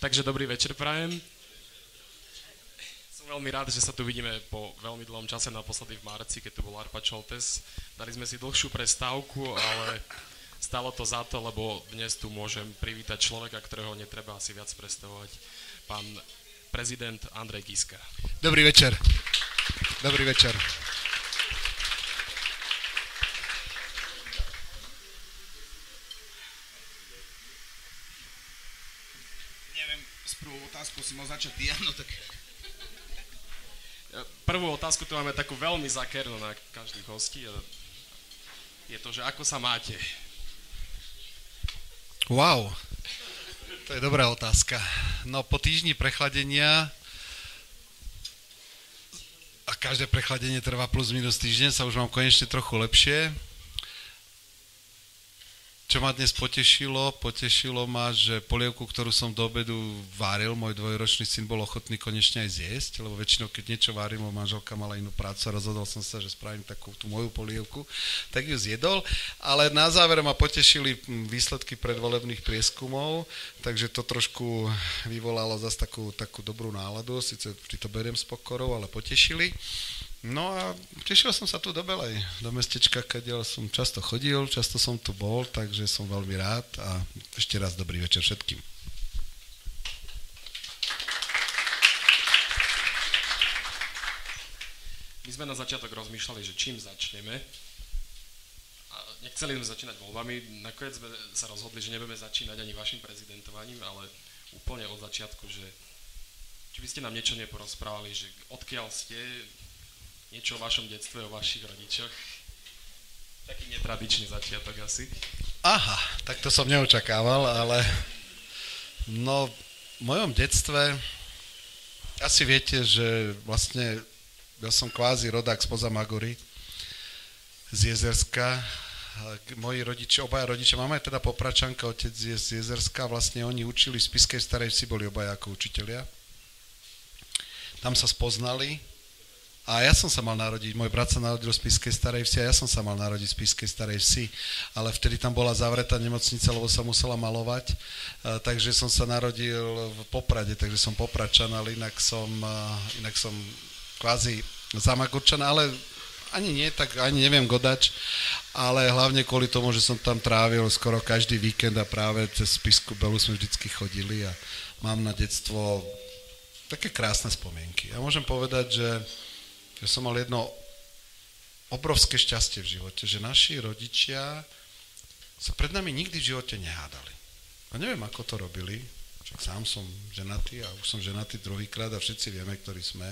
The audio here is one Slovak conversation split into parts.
Takže dobrý večer prajem. Som veľmi rád, že sa tu vidíme po veľmi dlhom čase, naposledy v marci, keď tu bol Arpa Čoltes. Dali sme si dlhšiu prestávku, ale stalo to za to, lebo dnes tu môžem privítať človeka, ktorého netreba asi viac predstavovať, pán prezident Andrej Kiska. Dobrý večer. Dobrý večer. Ty, áno, tak Prvú otázku tu máme takú veľmi zakernú na každých hostí. Je to, že ako sa máte? Wow, to je dobrá otázka. No po týždni prechladenia a každé prechladenie trvá plus minus týždeň, sa už mám konečne trochu lepšie. Čo ma dnes potešilo, potešilo ma, že polievku, ktorú som do obedu váril, môj dvojročný syn bol ochotný konečne aj zjesť, lebo väčšinou, keď niečo varím, manželka mala inú prácu a rozhodol som sa, že spravím takú tú moju polievku, tak ju zjedol. Ale na záver ma potešili výsledky predvolebných prieskumov, takže to trošku vyvolalo zase takú, takú dobrú náladu, síce to beriem s pokorou, ale potešili. No a tešil som sa tu do Belej, do mestečka, kde som často chodil, často som tu bol, takže som veľmi rád a ešte raz dobrý večer všetkým. My sme na začiatok rozmýšľali, že čím začneme. A nechceli sme začínať voľbami, nakoniec sme sa rozhodli, že nebudeme začínať ani vašim prezidentovaním, ale úplne od začiatku, že či by ste nám niečo neporozprávali, že odkiaľ ste, niečo o vašom detstve, o vašich rodičoch. Taký netradičný začiatok asi. Aha, tak to som neočakával, ale no v mojom detstve asi viete, že vlastne ja som kvázi rodák spoza Magory, z Jezerska. Moji rodičia, obaja rodičia, mama je teda popračanka, otec je z Jezerska, vlastne oni učili v Spiskej starej vsi, boli obaja ako učitelia. Tam sa spoznali, a ja som sa mal narodiť, môj brat sa narodil v Spiskej starej vsi a ja som sa mal narodiť v Spiskej starej vsi, ale vtedy tam bola zavretá nemocnica, lebo sa musela malovať, takže som sa narodil v Poprade, takže som Popračan, ale inak som, inak som kvázi Zamagurčan, ale ani nie, tak ani neviem godač, ale hlavne kvôli tomu, že som tam trávil skoro každý víkend a práve cez Spisku Belu sme vždycky chodili a mám na detstvo také krásne spomienky. Ja môžem povedať, že ja som mal jedno obrovské šťastie v živote, že naši rodičia sa pred nami nikdy v živote nehádali. A neviem, ako to robili, však sám som ženatý a už som ženatý druhýkrát a všetci vieme, ktorí sme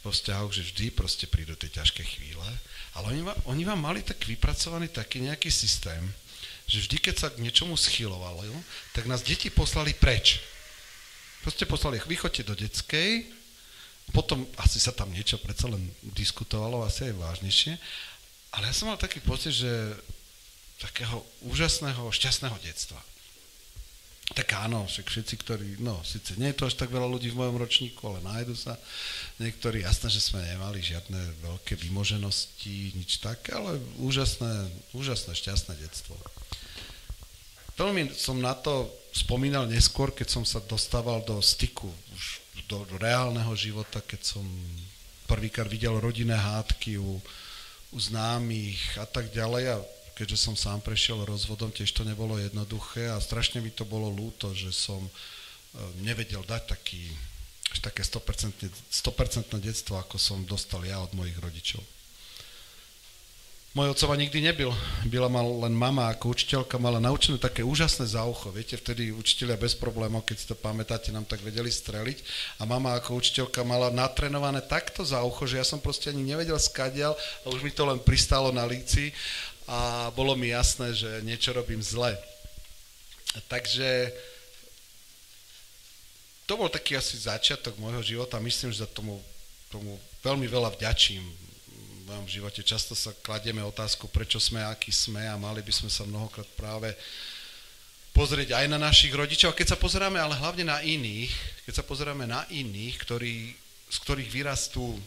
vo vzťahoch, že vždy proste prídu tie ťažké chvíle, ale oni, oni vám mali tak vypracovaný taký nejaký systém, že vždy, keď sa k niečomu schylovalo, tak nás deti poslali preč. Proste poslali, vychoďte do detskej, potom asi sa tam niečo predsa len diskutovalo, asi aj vážnejšie, ale ja som mal taký pocit, že takého úžasného, šťastného detstva. Tak áno, však všetci, ktorí, no, síce nie je to až tak veľa ľudí v mojom ročníku, ale nájdu sa niektorí, jasné, že sme nemali žiadne veľké vymoženosti, nič také, ale úžasné, úžasné, šťastné detstvo. Veľmi som na to spomínal neskôr, keď som sa dostával do styku do reálneho života, keď som prvýkrát videl rodinné hádky u, u známych a tak ďalej a keďže som sám prešiel rozvodom, tiež to nebolo jednoduché a strašne mi to bolo ľúto, že som e, nevedel dať taký, také 100%, 100% detstvo, ako som dostal ja od mojich rodičov. Môj otcova nikdy nebyl. Byla mal len mama ako učiteľka, mala naučené také úžasné za ucho. Viete, vtedy učiteľia bez problémov, keď si to pamätáte, nám tak vedeli streliť. A mama ako učiteľka mala natrenované takto za ucho, že ja som proste ani nevedel skadial a už mi to len pristálo na líci a bolo mi jasné, že niečo robím zle. Takže to bol taký asi začiatok môjho života. Myslím, že za tomu, tomu veľmi veľa vďačím mojom živote. Často sa kladieme otázku, prečo sme, akí sme a mali by sme sa mnohokrát práve pozrieť aj na našich rodičov. A keď sa pozeráme ale hlavne na iných, keď sa pozeráme na iných, ktorí, z ktorých vyrastú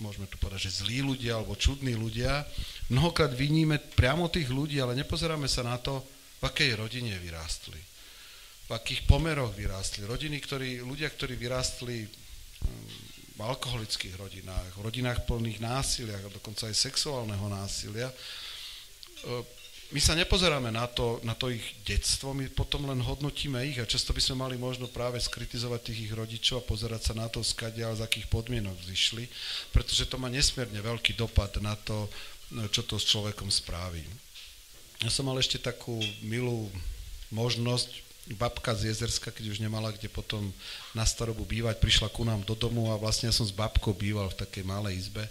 môžeme tu povedať, že zlí ľudia alebo čudní ľudia. Mnohokrát viníme priamo tých ľudí, ale nepozeráme sa na to, v akej rodine vyrástli, v akých pomeroch vyrástli. Rodiny, ktorí, ľudia, ktorí vyrástli v alkoholických rodinách, v rodinách plných násilia, dokonca aj sexuálneho násilia, my sa nepozeráme na to, na to ich detstvo, my potom len hodnotíme ich a často by sme mali možno práve skritizovať tých ich rodičov a pozerať sa na to, skadia, z akých podmienok zišli, pretože to má nesmierne veľký dopad na to, čo to s človekom spraví. Ja som mal ešte takú milú možnosť, babka z Jezerska, keď už nemala kde potom na starobu bývať, prišla ku nám do domu a vlastne ja som s babkou býval v takej malej izbe,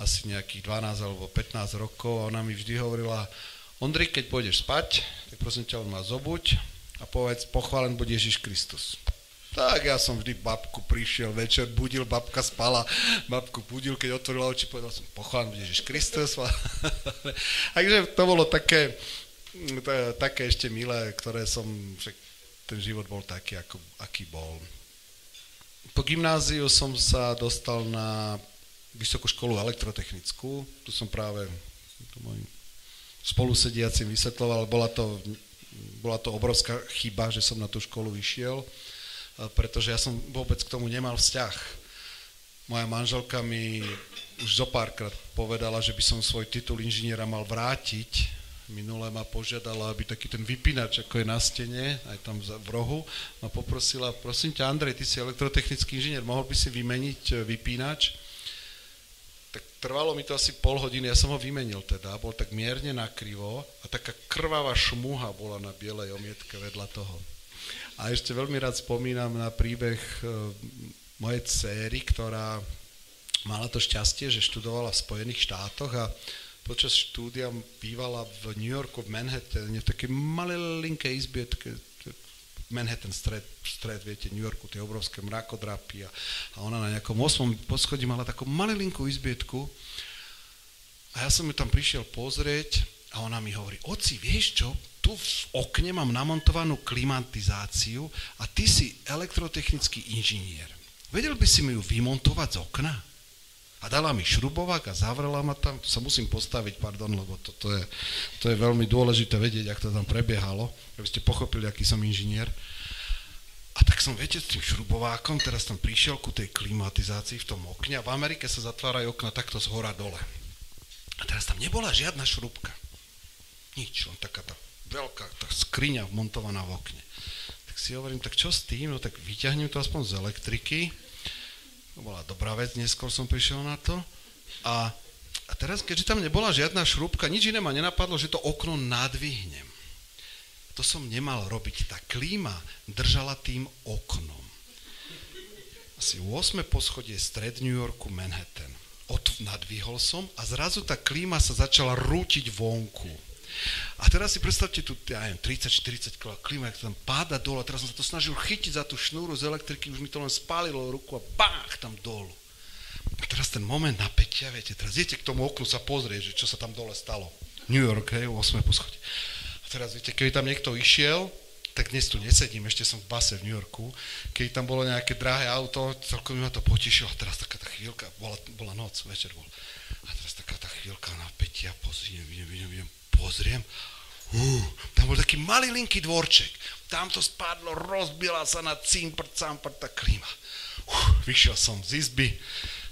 asi nejakých 12 alebo 15 rokov a ona mi vždy hovorila, Ondrik, keď pôjdeš spať, tak prosím ťa, on ma zobuď a povedz, pochválen bude Ježiš Kristus. Tak ja som vždy babku prišiel, večer budil, babka spala, babku budil, keď otvorila oči, povedal som, pochválen bude Ježiš Kristus. Takže to bolo také, také ešte milé, ktoré som, však ten život bol taký, ako, aký bol. Po gymnáziu som sa dostal na vysokú školu elektrotechnickú, tu som práve to môj spolusediacim vysvetloval, bola to, bola to obrovská chyba, že som na tú školu vyšiel, pretože ja som vôbec k tomu nemal vzťah. Moja manželka mi už zo párkrát povedala, že by som svoj titul inžiniera mal vrátiť. Minule ma požiadala, aby taký ten vypínač, ako je na stene, aj tam v rohu, ma poprosila, prosím ťa, Andrej, ty si elektrotechnický inžinier, mohol by si vymeniť e, vypínač? tak trvalo mi to asi pol hodiny, ja som ho vymenil teda, bol tak mierne nakrivo a taká krvavá šmuha bola na bielej omietke vedľa toho. A ešte veľmi rád spomínam na príbeh e, mojej céry, ktorá mala to šťastie, že študovala v Spojených štátoch a počas štúdia bývala v New Yorku, v Manhattane, v takej malinkej izbe, také Manhattan stred, stred, viete, New Yorku, tie obrovské mrakodrapy a, a ona na nejakom 8. poschodí mala takú malilinkú izbietku a ja som ju tam prišiel pozrieť a ona mi hovorí, oci, vieš čo, tu v okne mám namontovanú klimatizáciu a ty si elektrotechnický inžinier. Vedel by si mi ju vymontovať z okna? A dala mi šrubovák a zavrela ma tam, to sa musím postaviť, pardon, lebo to, to, je, to je veľmi dôležité vedieť, ak to tam prebiehalo, aby ste pochopili, aký som inžinier. A tak som, viete, s tým šrubovákom teraz tam prišiel ku tej klimatizácii v tom okne a v Amerike sa zatvárajú okna takto z hora dole. A teraz tam nebola žiadna šrubka. Nič, len taká tá veľká tá skriňa montovaná v okne. Tak si hovorím, tak čo s tým? No tak vyťahnem to aspoň z elektriky, to bola dobrá vec, neskôr som prišiel na to. A, a teraz, keďže tam nebola žiadna šrúbka, nič iné ma nenapadlo, že to okno nadvihnem. To som nemal robiť. Tá klíma držala tým oknom. Asi 8. poschodie stred New Yorku, Manhattan. Od, nadvihol som a zrazu tá klíma sa začala rútiť vonku. A teraz si predstavte tu, ja neviem, 30-40 kg klima, jak to tam páda dole, a teraz som sa to snažil chytiť za tú šnúru z elektriky, už mi to len spálilo ruku a bách tam dolu. A teraz ten moment napätia, viete, teraz idete k tomu oknu sa pozrieť, že čo sa tam dole stalo. New York, hej, 8. poschodie. A teraz, viete, keby tam niekto išiel, tak dnes tu nesedím, ešte som v base v New Yorku, keď tam bolo nejaké drahé auto, celkom ma to potešilo, a teraz taká tá chvíľka, bola, bola noc, večer bol, a teraz taká tá chvíľka napätia, pozriem, vidím, vidím, vidím, pozriem, uh, tam bol taký malý linký dvorček, tam to spadlo, rozbila sa na cimpr, campr, tá klíma. Uh, vyšiel som z izby,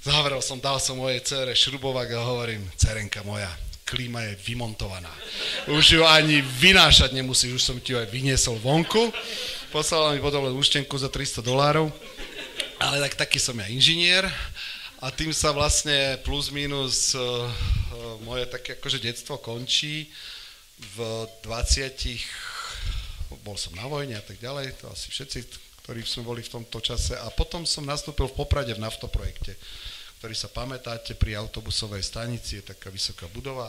zavrel som, dal som mojej cere šrubovák a hovorím, cerenka moja, klíma je vymontovaná. Už ju ani vynášať nemusíš, už som ti ju aj vyniesol vonku. Poslala mi potom len úštenku za 300 dolárov. Ale tak taký som ja inžinier a tým sa vlastne plus minus uh, moje také akože detstvo končí v 20 bol som na vojne a tak ďalej, to asi všetci, ktorí sme boli v tomto čase. A potom som nastúpil v Poprade v naftoprojekte, ktorý sa pamätáte pri autobusovej stanici, je taká vysoká budova,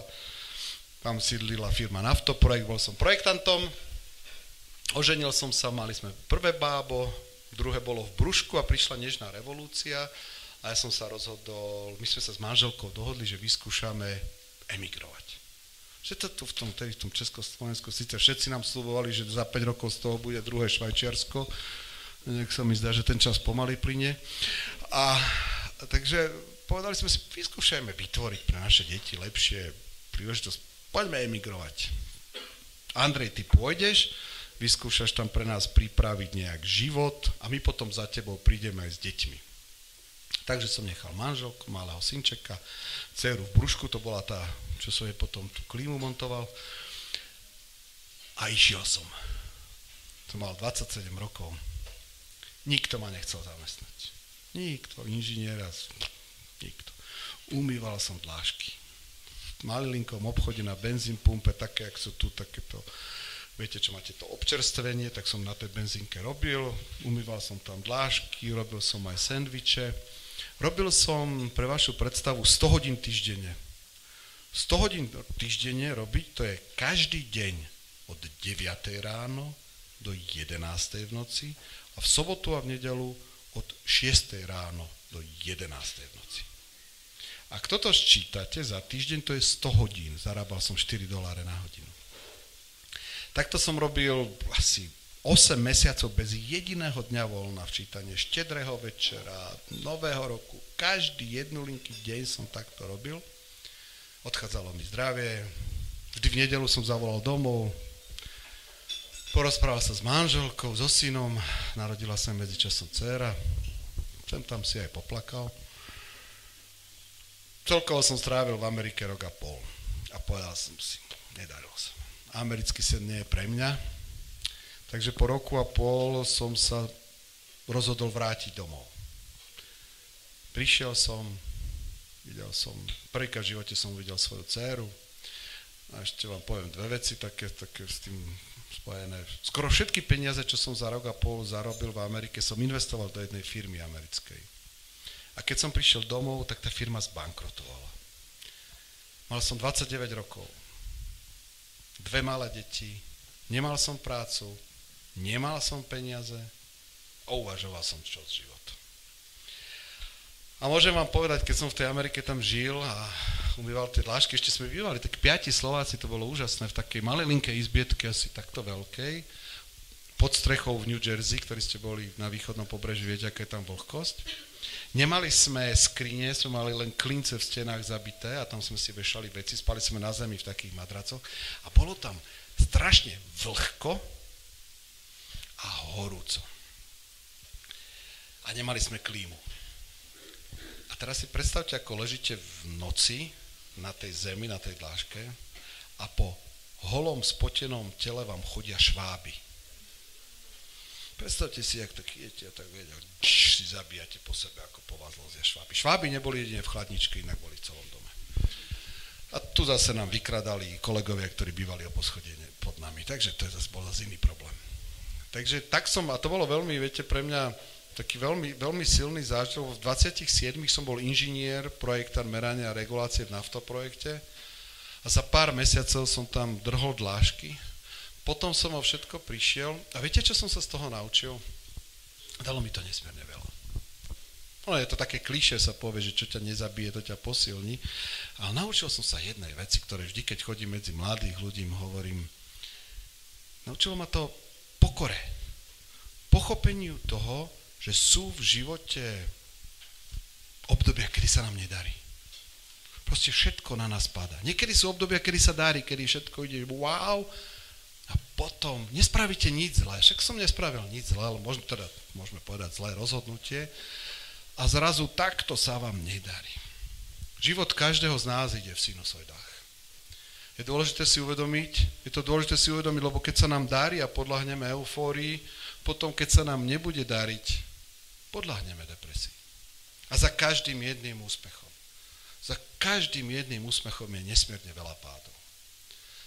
tam sídlila firma Naftoprojekt, bol som projektantom, oženil som sa, mali sme prvé bábo, druhé bolo v Brušku a prišla nežná revolúcia, a ja som sa rozhodol, my sme sa s manželkou dohodli, že vyskúšame emigrovať. Že to tu v tom, tedy v tom Československu, síce všetci nám slúbovali, že za 5 rokov z toho bude druhé Švajčiarsko, nech sa mi zdá, že ten čas pomaly plyne. A takže povedali sme si, vyskúšajme vytvoriť pre naše deti lepšie príležitosť. Poďme emigrovať. Andrej, ty pôjdeš, vyskúšaš tam pre nás pripraviť nejak život a my potom za tebou prídeme aj s deťmi. Takže som nechal manželku, malého synčeka, dceru v brúšku, to bola tá, čo som jej potom tú klímu montoval. A išiel som. Som mal 27 rokov. Nikto ma nechcel zamestnať. Nikto, inžiniera, nikto. Umýval som dlášky. V malilinkom obchode na benzín pumpe, také, ak sú tu takéto viete, čo máte to občerstvenie, tak som na tej benzínke robil, umýval som tam dlášky, robil som aj sendviče. Robil som pre vašu predstavu 100 hodín týždenne. 100 hodín týždenne robiť, to je každý deň od 9 ráno do 11 v noci a v sobotu a v nedelu od 6 ráno do 11 v noci. Ak toto sčítate, za týždeň to je 100 hodín, zarábal som 4 doláre na hodinu. Takto som robil asi 8 mesiacov bez jediného dňa voľna v čítanie štedrého večera, nového roku. Každý jednolinký deň som takto robil. Odchádzalo mi zdravie. Vždy v nedelu som zavolal domov. Porozprával sa s manželkou, so synom. Narodila sa medzičasom dcéra. Sem tam si aj poplakal. Celkovo som strávil v Amerike rok a pol. A povedal som si, nedarilo sa americký sen nie je pre mňa. Takže po roku a pol som sa rozhodol vrátiť domov. Prišiel som, videl som, prvýkrát v živote som videl svoju dceru a ešte vám poviem dve veci také, také s tým spojené. Skoro všetky peniaze, čo som za rok a pol zarobil v Amerike, som investoval do jednej firmy americkej. A keď som prišiel domov, tak tá firma zbankrotovala. Mal som 29 rokov dve malé deti, nemal som prácu, nemal som peniaze a uvažoval som, čo z života. A môžem vám povedať, keď som v tej Amerike tam žil a umýval tie dlášky, ešte sme bývali, tak piati Slováci, to bolo úžasné, v takej malelinkej izbietke, asi takto veľkej, pod strechou v New Jersey, ktorí ste boli na východnom pobreží, viete, aká je tam vlhkosť. Nemali sme skrine, sme mali len klince v stenách zabité a tam sme si vešali veci, spali sme na zemi v takých madracoch a bolo tam strašne vlhko a horúco. A nemali sme klímu. A teraz si predstavte, ako ležíte v noci na tej zemi, na tej dláške a po holom spotenom tele vám chodia šváby Predstavte si, ak tak idete a tak viete, si zabíjate po sebe, ako po vás lozia šváby. Šváby neboli jedine v chladničke, inak boli v celom dome. A tu zase nám vykradali kolegovia, ktorí bývali o poschodie pod nami. Takže to je zase bol zase iný problém. Takže tak som, a to bolo veľmi, viete, pre mňa taký veľmi, veľmi silný zážitok. V 27 som bol inžinier, projektár merania a regulácie v naftoprojekte a za pár mesiacov som tam drhol dlášky potom som o všetko prišiel a viete, čo som sa z toho naučil? Dalo mi to nesmierne veľa. No je to také kliše, sa povie, že čo ťa nezabije, to ťa posilní. Ale naučil som sa jednej veci, ktoré vždy, keď chodím medzi mladých ľudí, hovorím. Naučilo ma to pokore. Pochopeniu toho, že sú v živote obdobia, kedy sa nám nedarí. Proste všetko na nás padá. Niekedy sú obdobia, kedy sa darí, kedy všetko ide wow, a potom nespravíte nič zlé. Však som nespravil nič zlé, ale možno teda, môžeme povedať zlé rozhodnutie. A zrazu takto sa vám nedarí. Život každého z nás ide v sinusoidách. Je dôležité si uvedomiť, je to dôležité si uvedomiť, lebo keď sa nám darí a podľahneme eufórii, potom keď sa nám nebude dariť, podľahneme depresii. A za každým jedným úspechom, za každým jedným úspechom je nesmierne veľa pádov.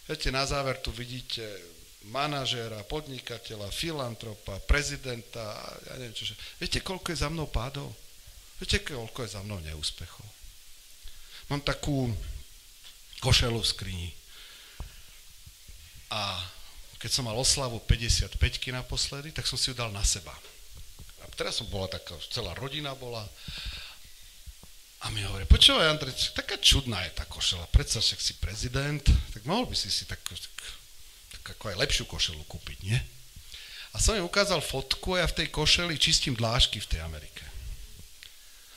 Viete, na záver tu vidíte manažéra, podnikateľa, filantropa, prezidenta, ja neviem čo. Viete, koľko je za mnou pádov? Viete, koľko je za mnou neúspechov? Mám takú košelu v skrini. A keď som mal oslavu 55 naposledy, tak som si ju dal na seba. A teraz som bola taká, celá rodina bola a mi hovorí, počúvaj Andrej, taká čudná je tá košela, predsa však si prezident, tak mohol by si si tak, tak, tak ako aj lepšiu košelu kúpiť, nie? A som im ukázal fotku a ja v tej košeli čistím dlášky v tej Amerike.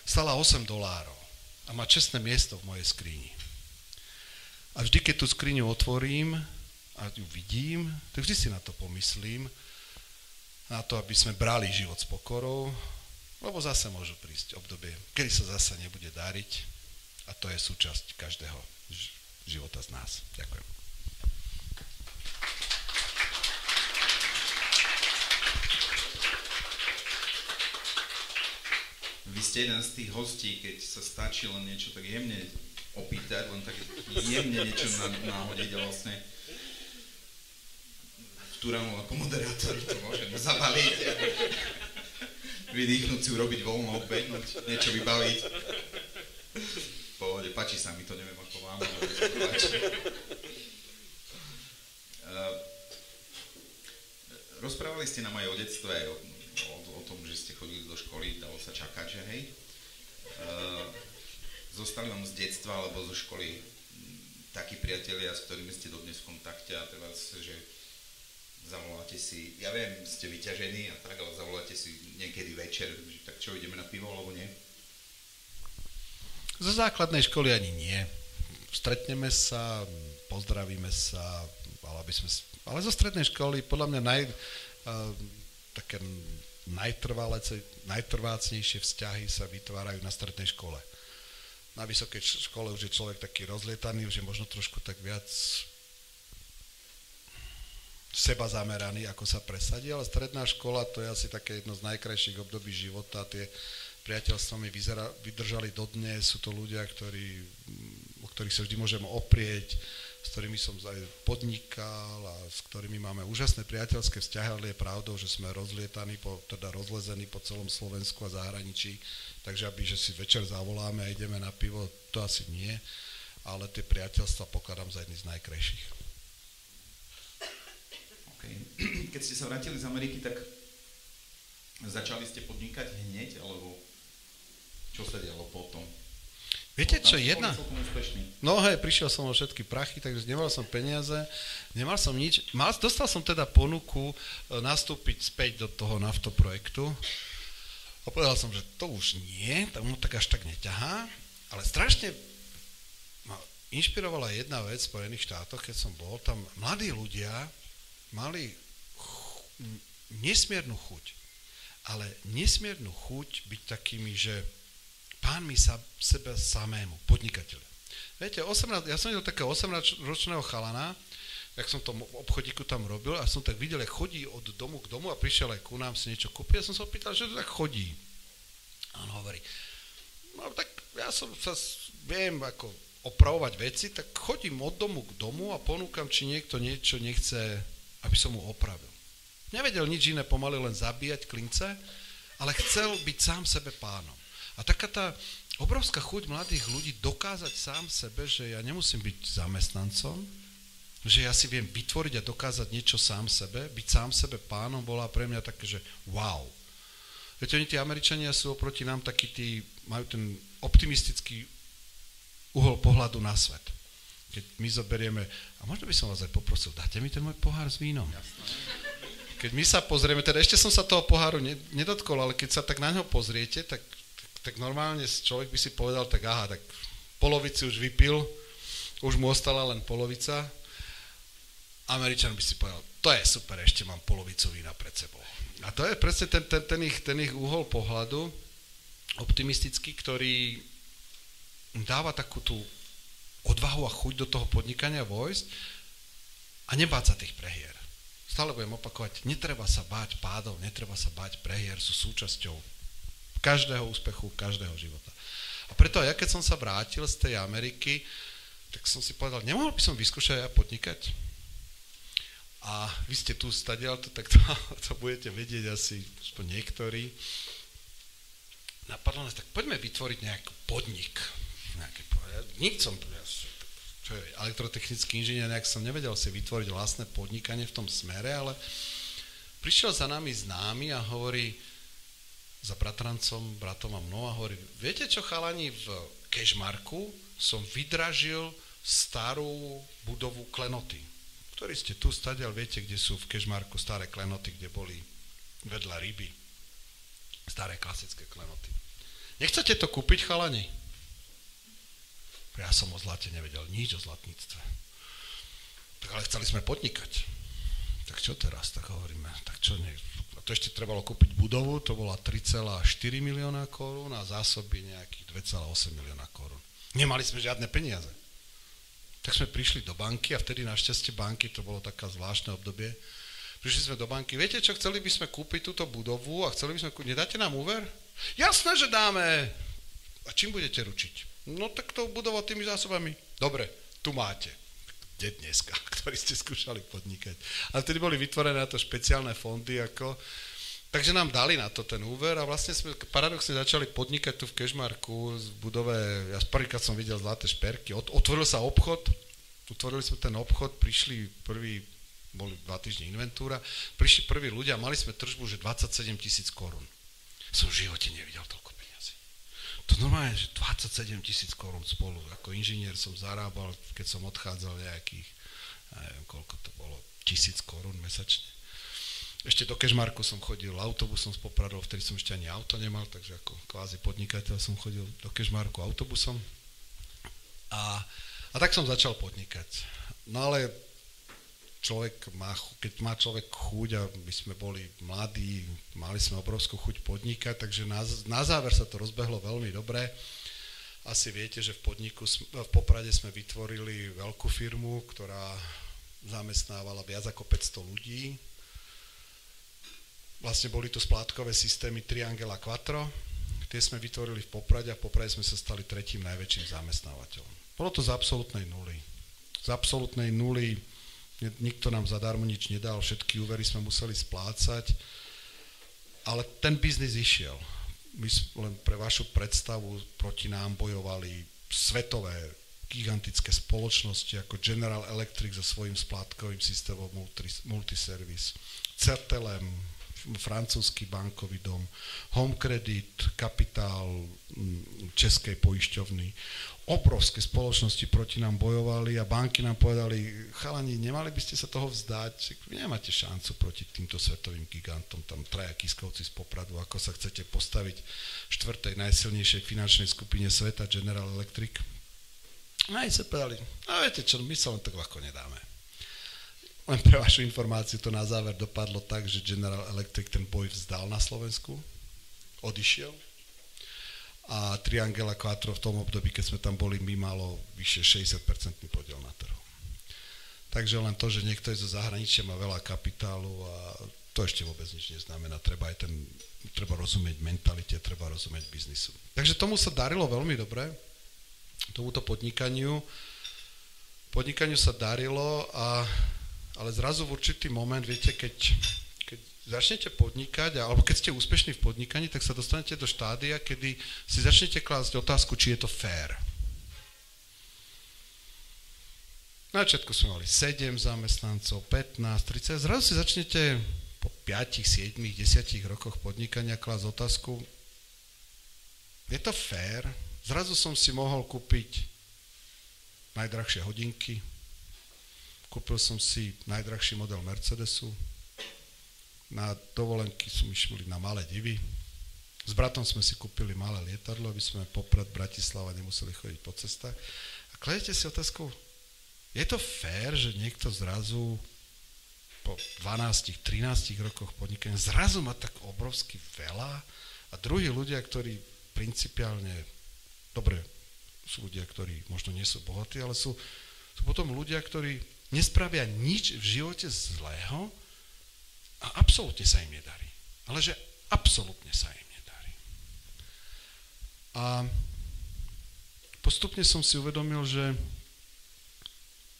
Stala 8 dolárov. a má čestné miesto v mojej skríni. A vždy, keď tú skriňu otvorím a ju vidím, tak vždy si na to pomyslím, na to, aby sme brali život s pokorou, lebo zase môžu prísť obdobie, kedy sa zase nebude dariť a to je súčasť každého života z nás. Ďakujem. Vy ste jeden z tých hostí, keď sa stačí len niečo tak jemne opýtať, len tak jemne niečo náhodiť a vlastne Turanu ako moderátor to môžem zabaliť a vydýchnuť si, urobiť voľno, obehnúť, niečo vybaviť. V pohode, páči sa mi to, neviem ako vám, ale páči. Uh, rozprávali ste nám aj o detstve, o, o, o tom, že ste chodili do školy, dalo sa čakať, že hej. Uh, zostali vám z detstva alebo zo školy takí priatelia, s ktorými ste dodnes v kontakte a teraz, že zavoláte si, ja viem, ste vyťažení a tak, ale zavoláte si niekedy večer, že tak čo, ideme na pivo alebo nie? Zo základnej školy ani nie. Stretneme sa, pozdravíme sa, ale, by sme, ale zo strednej školy podľa mňa naj, uh, také najtrvácnejšie vzťahy sa vytvárajú na strednej škole na vysokej škole už je človek taký rozlietaný, už je možno trošku tak viac seba zameraný, ako sa presadí, ale stredná škola to je asi také jedno z najkrajších období života, tie priateľstva mi vyzera, vydržali dodnes, sú to ľudia, ktorí, o ktorých sa vždy môžem oprieť, s ktorými som aj podnikal a s ktorými máme úžasné priateľské vzťahy, ale je pravdou, že sme rozlietaní, po, teda rozlezení po celom Slovensku a zahraničí takže aby, že si večer zavoláme a ideme na pivo, to asi nie, ale tie priateľstva pokladám za jedny z najkrajších. Okay. Keď ste sa vrátili z Ameriky, tak začali ste podnikať hneď, alebo čo sa dialo potom? Viete čo, jedna... No hej, prišiel som o všetky prachy, takže nemal som peniaze, nemal som nič. Mal, dostal som teda ponuku e, nastúpiť späť do toho naftoprojektu, a povedal som, že to už nie, tam mu tak až tak neťahá, ale strašne ma inšpirovala jedna vec v Spojených štátoch, keď som bol, tam mladí ľudia mali nesmiernu chuť, ale nesmiernu chuť byť takými, že pánmi sa sebe samému, podnikateľe. Viete, 18, ja som videl takého 18-ročného chalana, jak som tom obchodíku tam robil a som tak videl, jak chodí od domu k domu a prišiel aj ku nám si niečo kúpiť. Ja som sa opýtal, že to tak chodí. A on hovorí, no tak ja som sa, viem ako opravovať veci, tak chodím od domu k domu a ponúkam, či niekto niečo nechce, aby som mu opravil. Nevedel nič iné pomaly len zabíjať klince, ale chcel byť sám sebe pánom. A taká tá obrovská chuť mladých ľudí dokázať sám sebe, že ja nemusím byť zamestnancom, že ja si viem vytvoriť a dokázať niečo sám sebe, byť sám sebe pánom, bola pre mňa také, že wow. Viete, oni tí Američania sú oproti nám takí tí, majú ten optimistický uhol pohľadu na svet. Keď my zoberieme, a možno by som vás aj poprosil, dáte mi ten môj pohár s vínom. Keď my sa pozrieme, teda ešte som sa toho poháru nedotkol, ale keď sa tak na ňo pozriete, tak, tak, tak normálne človek by si povedal, tak aha, tak polovici už vypil, už mu ostala len polovica, Američan by si povedal, to je super, ešte mám polovicu vína pred sebou. A to je presne ten, ten, ten, ich, ten ich uhol pohľadu optimistický, ktorý dáva takú tú odvahu a chuť do toho podnikania vojsť a nebáť sa tých prehier. Stále budem opakovať, netreba sa báť pádov, netreba sa báť prehier, sú súčasťou každého úspechu, každého života. A preto ja keď som sa vrátil z tej Ameriky, tak som si povedal, nemohol by som vyskúšať aj podnikať? A vy ste tu stadiaľ, tak to, to budete vedieť asi aspoň niektorí. Napadlo nás, tak poďme vytvoriť nejaký podnik. Nejaké, ja, som, ja, čo je elektrotechnický inžinier, nejak som nevedel si vytvoriť vlastné podnikanie v tom smere, ale prišiel za nami známy a hovorí za bratrancom, bratom a mnou a hovorí, viete čo chalani, v Kešmarku som vydražil starú budovu klenoty ktorí ste tu stadial, viete, kde sú v Kežmarku staré klenoty, kde boli vedľa ryby. Staré klasické klenoty. Nechcete to kúpiť, chalani? Ja som o zlate nevedel nič o zlatníctve. Tak ale chceli sme podnikať. Tak čo teraz? Tak hovoríme, tak čo nie? A to ešte trebalo kúpiť budovu, to bola 3,4 milióna korún a zásoby nejakých 2,8 milióna korún. Nemali sme žiadne peniaze. Tak sme prišli do banky a vtedy našťastie banky, to bolo taká zvláštne obdobie, prišli sme do banky, viete čo, chceli by sme kúpiť túto budovu a chceli by sme kúpiť, nedáte nám úver? Jasné, že dáme. A čím budete ručiť? No tak to budovou tými zásobami. Dobre, tu máte. Kde dneska, ktorí ste skúšali podnikať. A vtedy boli vytvorené na to špeciálne fondy, ako, Takže nám dali na to ten úver a vlastne sme paradoxne začali podnikať tu v Kešmarku v budove, ja prvýkrát som videl zlaté šperky, otvoril sa obchod, utvorili sme ten obchod, prišli prvý, boli dva týždne inventúra, prišli prví ľudia mali sme tržbu, že 27 tisíc korún. Som v živote nevidel toľko. To normálne, že 27 tisíc korún spolu. Ako inžinier som zarábal, keď som odchádzal nejakých, neviem koľko to bolo, tisíc korún mesačne. Ešte do Kešmarku som chodil autobusom z Popradov, vtedy som ešte ani auto nemal, takže ako kvázi podnikateľ som chodil do Kešmarku autobusom. A, a tak som začal podnikať. No ale človek má, keď má človek chuť a my sme boli mladí, mali sme obrovskú chuť podnikať, takže na, na záver sa to rozbehlo veľmi dobre. Asi viete, že v podniku, v Poprade sme vytvorili veľkú firmu, ktorá zamestnávala viac ako 500 ľudí, Vlastne boli to splátkové systémy Triangela Quattro, tie sme vytvorili v Poprade a v Poprade sme sa stali tretím najväčším zamestnávateľom. Bolo to z absolútnej nuly. Z absolútnej nuly nikto nám zadarmo nič nedal, všetky úvery sme museli splácať, ale ten biznis išiel. My len pre vašu predstavu proti nám bojovali svetové gigantické spoločnosti ako General Electric so svojím splátkovým systémom multiservice, Certelem, francúzsky bankový dom, Home Credit, Kapitál mm, Českej poisťovny. Obrovské spoločnosti proti nám bojovali a banky nám povedali, chalani, nemali by ste sa toho vzdať, vy nemáte šancu proti týmto svetovým gigantom, tam traja kiskovci z Popradu, ako sa chcete postaviť štvrtej najsilnejšej finančnej skupine sveta, General Electric. A aj sa povedali, a viete čo, my sa len tak ľahko nedáme. Len pre vašu informáciu to na záver dopadlo tak, že General Electric ten boj vzdal na Slovensku, odišiel a Triangela Quattro v tom období, keď sme tam boli, my malo vyše 60% podiel na trhu. Takže len to, že niekto je zo zahraničia, má veľa kapitálu a to ešte vôbec nič neznamená. Treba aj ten, treba rozumieť mentalite, treba rozumieť biznisu. Takže tomu sa darilo veľmi dobre, tomuto podnikaniu. Podnikaniu sa darilo a ale zrazu v určitý moment, viete, keď začnete podnikať, alebo keď ste úspešní v podnikaní, tak sa dostanete do štádia, kedy si začnete klásť otázku, či je to fér. Na začiatku sme mali 7 zamestnancov, 15, 30, zrazu si začnete po 5, 7, 10 rokoch podnikania klásť otázku, je to fér? Zrazu som si mohol kúpiť najdrahšie hodinky, Kúpil som si najdrahší model Mercedesu. Na dovolenky som išli na malé divy. S bratom sme si kúpili malé lietadlo, aby sme poprad Bratislava nemuseli chodiť po cestách. A kladete si otázku, je to fér, že niekto zrazu po 12-13 rokoch podnikania zrazu má tak obrovsky veľa a druhí ľudia, ktorí principiálne, dobre, sú ľudia, ktorí možno nie sú bohatí, ale sú, sú potom ľudia, ktorí nespravia nič v živote zlého a absolútne sa im nedarí. Ale že absolútne sa im nedarí. A postupne som si uvedomil, že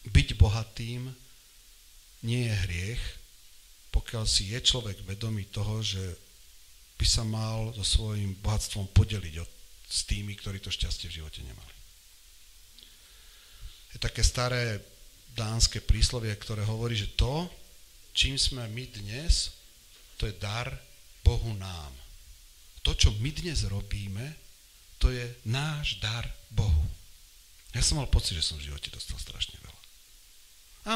byť bohatým nie je hriech, pokiaľ si je človek vedomý toho, že by sa mal so svojím bohatstvom podeliť od, s tými, ktorí to šťastie v živote nemali. Je také staré dánske príslovie, ktoré hovorí, že to, čím sme my dnes, to je dar Bohu nám. To, čo my dnes robíme, to je náš dar Bohu. Ja som mal pocit, že som v živote dostal strašne veľa.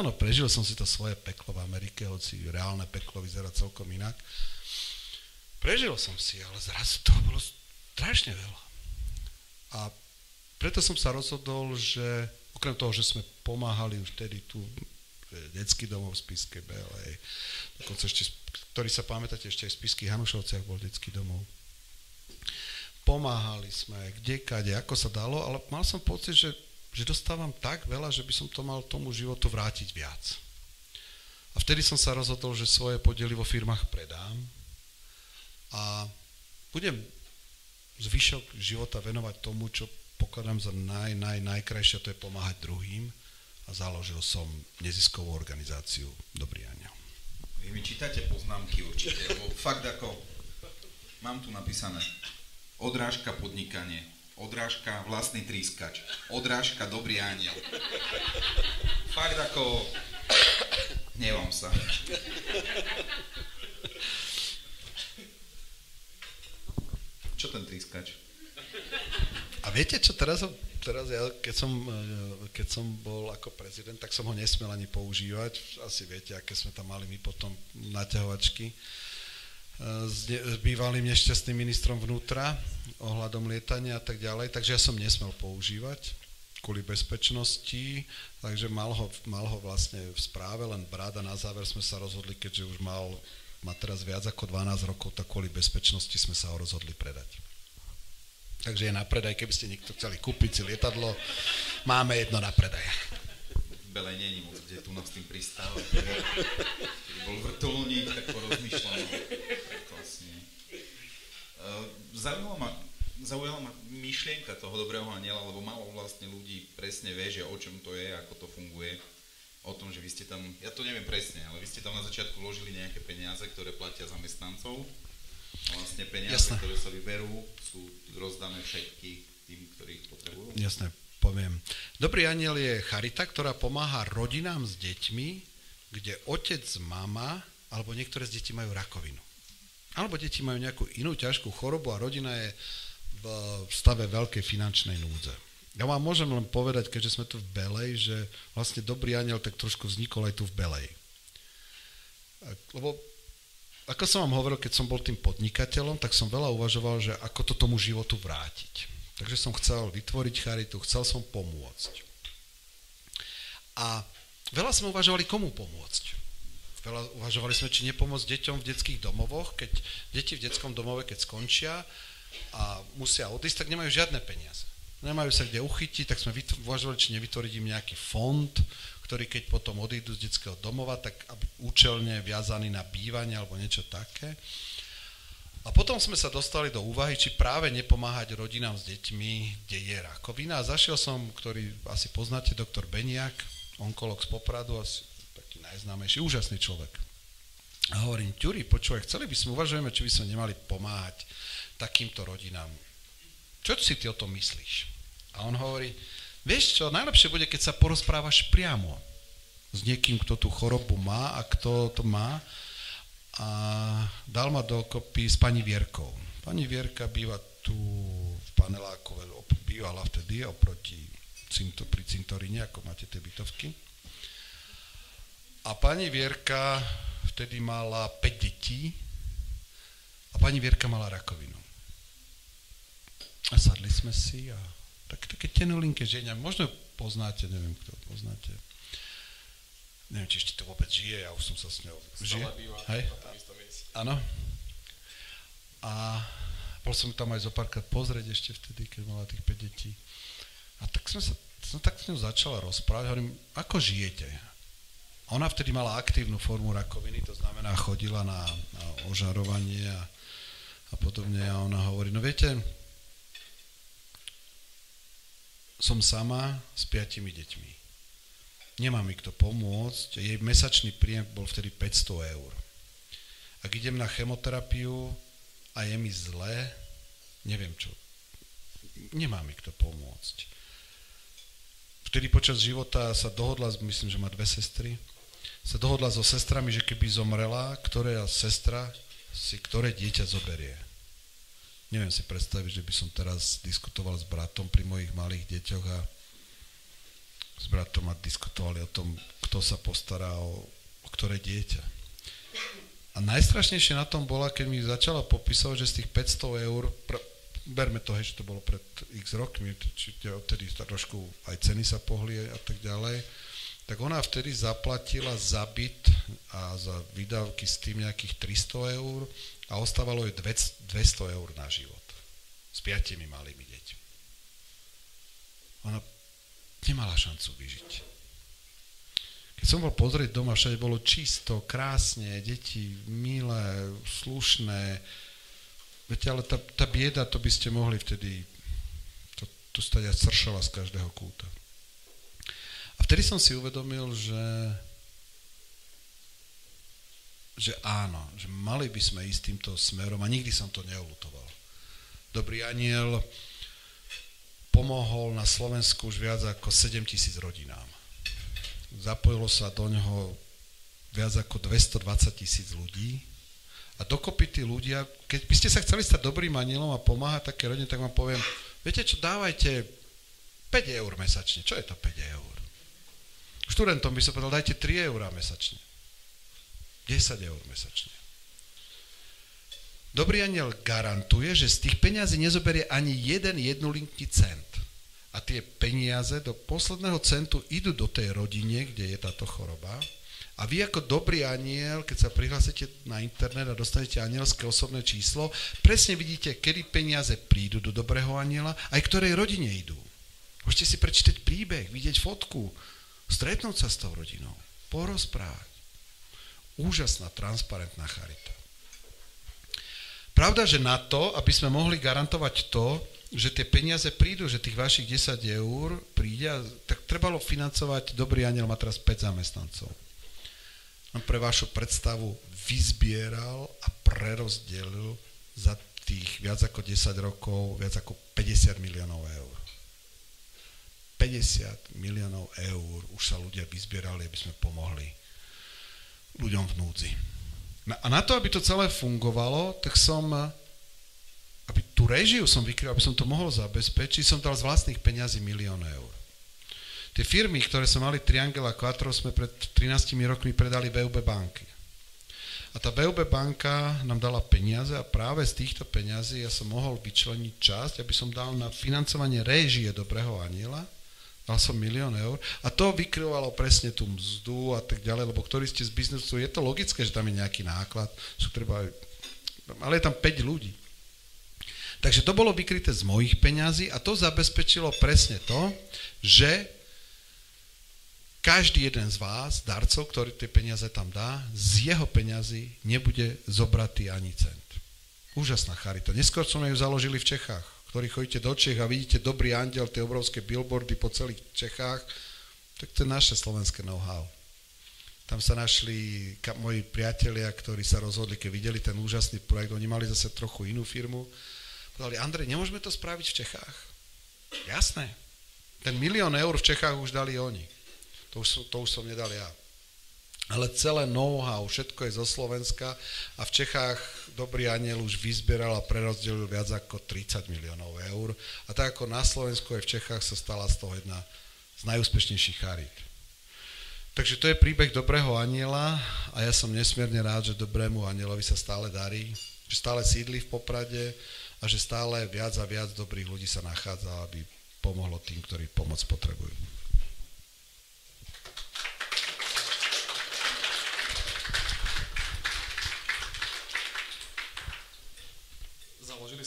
Áno, prežil som si to svoje peklo v Amerike, hoci reálne peklo vyzerá celkom inak. Prežil som si, ale zrazu toho bolo strašne veľa. A preto som sa rozhodol, že okrem toho, že sme pomáhali už vtedy tu detský domov v Spiske Belej, dokonca ešte, ktorý sa pamätáte, ešte aj v Spisky Hanušovciach bol detský domov. Pomáhali sme, kde, kade, ako sa dalo, ale mal som pocit, že, že dostávam tak veľa, že by som to mal tomu životu vrátiť viac. A vtedy som sa rozhodol, že svoje podiely vo firmách predám a budem zvyšok života venovať tomu, čo pokladám za naj, naj, najkrajšie, to je pomáhať druhým a založil som neziskovú organizáciu Dobrý aniel. Vy mi čítate poznámky určite, lebo fakt ako, mám tu napísané, odrážka podnikanie, odrážka vlastný trískač, odrážka dobrý aniel. Fakt ako, nevám sa. Čo ten trískač? A viete čo, teraz, teraz ja, keď som, e, keď som bol ako prezident, tak som ho nesmel ani používať. Asi viete, aké sme tam mali my potom naťahovačky e, s, ne, s bývalým nešťastným ministrom vnútra ohľadom lietania a tak ďalej, takže ja som nesmel používať kvôli bezpečnosti, takže mal ho, mal ho vlastne v správe len brat a na záver sme sa rozhodli, keďže už mal, má teraz viac ako 12 rokov, tak kvôli bezpečnosti sme sa ho rozhodli predať. Takže je na predaj, keby ste niekto chceli kúpiť si lietadlo, máme jedno na predaj. Nie je moc, kde tu nás tým pristáva. Keby bol vrtulník, tak porozmýšľam. Vlastne. Zaujala ma, zaujala ma myšlienka toho dobrého aniela, lebo málo vlastne ľudí presne vie, o čom to je, ako to funguje. O tom, že vy ste tam, ja to neviem presne, ale vy ste tam na začiatku vložili nejaké peniaze, ktoré platia zamestnancov vlastne peniaze, Jasné. ktoré sa vyberú, sú rozdané všetky tým, ktorí ich potrebujú? Jasné, poviem. Dobrý aniel je charita, ktorá pomáha rodinám s deťmi, kde otec, mama alebo niektoré z detí majú rakovinu. Alebo deti majú nejakú inú ťažkú chorobu a rodina je v stave veľkej finančnej núdze. Ja vám môžem len povedať, keďže sme tu v Belej, že vlastne Dobrý aniel tak trošku vznikol aj tu v Belej. Lebo ako som vám hovoril, keď som bol tým podnikateľom, tak som veľa uvažoval, že ako to tomu životu vrátiť. Takže som chcel vytvoriť charitu, chcel som pomôcť. A veľa sme uvažovali, komu pomôcť. Veľa uvažovali sme, či nepomôcť deťom v detských domovoch, keď deti v detskom domove, keď skončia a musia odísť, tak nemajú žiadne peniaze. Nemajú sa kde uchytiť, tak sme uvažovali, či nevytvoriť im nejaký fond, ktorí keď potom odídu z detského domova, tak aby účelne viazaní na bývanie alebo niečo také. A potom sme sa dostali do úvahy, či práve nepomáhať rodinám s deťmi, kde je rakovina. A zašiel som, ktorý asi poznáte, doktor Beniak, onkolog z Popradu, asi taký najznámejší, úžasný človek. A hovorím, Ťuri, počúvaj, chceli by sme, uvažujeme, či by sme nemali pomáhať takýmto rodinám. Čo si ty o tom myslíš? A on hovorí, Vieš čo, najlepšie bude, keď sa porozprávaš priamo s niekým, kto tú chorobu má a kto to má a dal ma dokopy s pani Vierkou. Pani Vierka býva tu v paneláku, bývala vtedy oproti cinto, pri cintoríne, ako máte tie bytovky. A pani Vierka vtedy mala 5 detí a pani Vierka mala rakovinu. A sadli sme si a tak, také tenulinké ženia, možno poznáte, neviem, kto poznáte. Neviem, či ešte to vôbec žije, ja už som sa s ňou... Žije? Býva, Hej? Áno. A bol som tam aj zo párkrát pozrieť ešte vtedy, keď mala tých 5 detí. A tak som sa som tak s ňou začala rozprávať, hovorím, ako žijete? Ona vtedy mala aktívnu formu rakoviny, to znamená chodila na, na ožarovanie a, a podobne a ona hovorí, no viete, som sama s piatimi deťmi. Nemá mi kto pomôcť, jej mesačný príjem bol vtedy 500 eur. Ak idem na chemoterapiu a je mi zle, neviem čo, nemá mi kto pomôcť. Vtedy počas života sa dohodla, myslím, že má dve sestry, sa dohodla so sestrami, že keby zomrela, ktorá sestra si ktoré dieťa zoberie. Neviem si predstaviť, že by som teraz diskutoval s bratom pri mojich malých deťoch a s bratom a diskutovali o tom, kto sa postará o, o ktoré dieťa. A najstrašnejšie na tom bola, keď mi začala popisovať, že z tých 500 eur, pr- berme to, hej, že to bolo pred x rokmi, či odtedy trošku aj ceny sa pohli a tak ďalej, tak ona vtedy zaplatila za byt a za výdavky s tým nejakých 300 eur a ostávalo jej 200 eur na život s piatimi malými deťmi. Ona nemala šancu vyžiť. Keď som bol pozrieť doma, všade bolo čisto, krásne, deti milé, slušné. Viete, ale tá, tá bieda, to by ste mohli vtedy, to, to stať aj sršala z každého kúta. Vtedy som si uvedomil, že, že áno, že mali by sme ísť týmto smerom a nikdy som to neolutoval. Dobrý aniel pomohol na Slovensku už viac ako 7 tisíc rodinám. Zapojilo sa do ňoho viac ako 220 tisíc ľudí a dokopy tí ľudia, keď by ste sa chceli stať dobrým anielom a pomáhať také rodine, tak vám poviem, viete čo, dávajte 5 eur mesačne. Čo je to 5 eur? Študentom by som povedal, dajte 3 eurá mesačne. 10 eur mesačne. Dobrý aniel garantuje, že z tých peňazí nezoberie ani jeden jednolinký cent. A tie peniaze do posledného centu idú do tej rodine, kde je táto choroba. A vy ako dobrý aniel, keď sa prihlásite na internet a dostanete anielské osobné číslo, presne vidíte, kedy peniaze prídu do dobrého aniela, aj ktorej rodine idú. Môžete si prečítať príbeh, vidieť fotku, Stretnúť sa s tou rodinou, porozprávať. Úžasná, transparentná charita. Pravda, že na to, aby sme mohli garantovať to, že tie peniaze prídu, že tých vašich 10 eur príde, tak trebalo financovať, dobrý aniel má teraz 5 zamestnancov. On pre vašu predstavu vyzbieral a prerozdelil za tých viac ako 10 rokov viac ako 50 miliónov eur. 50 miliónov eur už sa ľudia vyzbierali, aby sme pomohli ľuďom v núdzi. A na to, aby to celé fungovalo, tak som, aby tú režiu som vykryl, aby som to mohol zabezpečiť, som dal z vlastných peňazí milión eur. Tie firmy, ktoré som mali Triangel a Quattro, sme pred 13 rokmi predali VUB banky. A tá VUB banka nám dala peniaze a práve z týchto peňazí ja som mohol vyčleniť časť, aby som dal na financovanie réžie Dobrého aniela Mal som milión eur a to vykryvalo presne tú mzdu a tak ďalej, lebo ktorí ste z biznesu, je to logické, že tam je nejaký náklad, sú treba, ale je tam 5 ľudí. Takže to bolo vykryté z mojich peňazí a to zabezpečilo presne to, že každý jeden z vás, darcov, ktorý tie peniaze tam dá, z jeho peňazí nebude zobratý ani cent. Úžasná charita. Neskôr sme ju založili v Čechách ktorí chodíte do Čech a vidíte dobrý andel, tie obrovské billboardy po celých Čechách, tak to je naše slovenské know-how. Tam sa našli moji priatelia, ktorí sa rozhodli, keď videli ten úžasný projekt, oni mali zase trochu inú firmu. Povedali, Andrej, nemôžeme to spraviť v Čechách? Jasné. Ten milión eur v Čechách už dali oni. To už, to už som nedal ja ale celé know-how, všetko je zo Slovenska a v Čechách Dobrý aniel už vyzbieral a prerozdelil viac ako 30 miliónov eur a tak ako na Slovensku aj v Čechách sa stala z toho jedna z najúspešnejších charít. Takže to je príbeh Dobrého aniela a ja som nesmierne rád, že Dobrému anielovi sa stále darí, že stále sídli v Poprade a že stále viac a viac dobrých ľudí sa nachádza, aby pomohlo tým, ktorí pomoc potrebujú.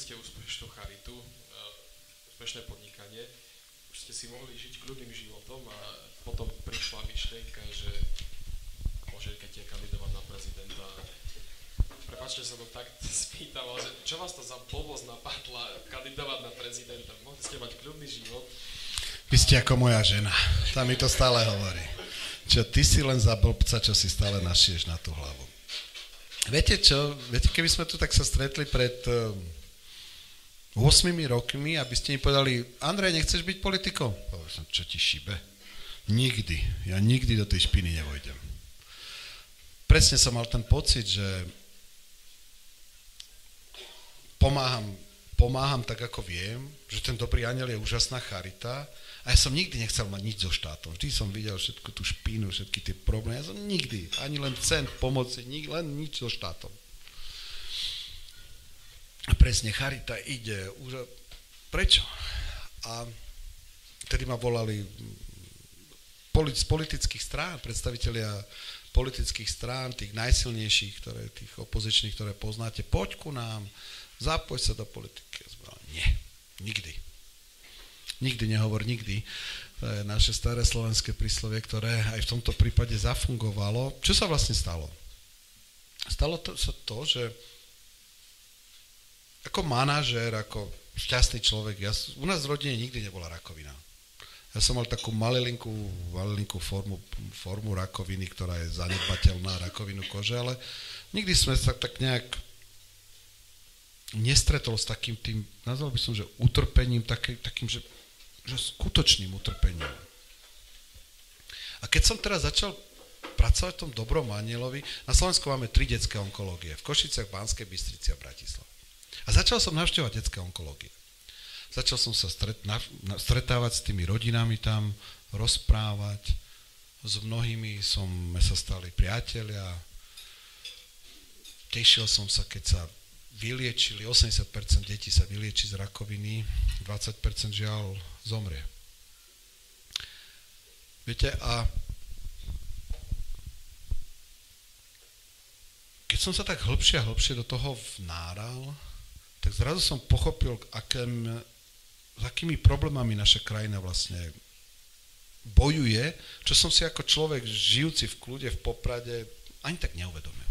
ste úspešnú charitu, eh, úspešné podnikanie, už ste si mohli žiť kľudným životom a potom prišla myšlienka, že môže keď kandidovať na prezidenta. Prepačte, sa to tak spýtal, že čo vás to za blbosť napadla kandidovať na prezidenta? Mohli ste mať kľudný život. Vy ste ako moja žena. Tá mi to stále hovorí. Čo ty si len za blbca, čo si stále našieš na tú hlavu. Viete čo, viete, keby sme tu tak sa stretli pred eh, 8 rokmi, aby ste mi povedali, Andrej, nechceš byť politikom? Povedal som, čo ti šibe? Nikdy. Ja nikdy do tej špiny nevojdem. Presne som mal ten pocit, že pomáham, pomáham tak, ako viem, že ten dobrý aniel je úžasná charita a ja som nikdy nechcel mať nič so štátom. Vždy som videl všetku tú špínu, všetky tie problémy. Ja som nikdy, ani len cent pomoci, len nič so štátom. Presne, Charita ide. Už, prečo? A vtedy ma volali z politických strán, predstavitelia politických strán, tých najsilnejších, ktoré, tých opozičných, ktoré poznáte, poď ku nám, zapoj sa do politiky. Nie, nikdy. Nikdy nehovor nikdy. To je naše staré slovenské príslovie, ktoré aj v tomto prípade zafungovalo. Čo sa vlastne stalo? Stalo to, sa to, že ako manažér, ako šťastný človek, ja, u nás v rodine nikdy nebola rakovina. Ja som mal takú malilinkú, malilinkú formu, formu rakoviny, ktorá je zanedbateľná, rakovinu kože, ale nikdy sme sa tak nejak nestretol s takým tým, nazval by som, že utrpením, taký, takým, že že skutočným utrpením. A keď som teraz začal pracovať v tom dobrom anielovi, na Slovensku máme tri detské onkológie, v Košiciach, Banskej Bystrici a Bratislave. A začal som navštevovať detské onkológie. Začal som sa stret, na, na, stretávať s tými rodinami tam, rozprávať. S mnohými som sa stali priatelia. Tešil som sa, keď sa vyliečili, 80% detí sa vylieči z rakoviny, 20% žiaľ zomrie. Viete, a keď som sa tak hlbšie a hlbšie do toho vnáral, tak zrazu som pochopil, akém, s akými problémami naša krajina vlastne bojuje, čo som si ako človek žijúci v kľude, v Poprade, ani tak neuvedomil.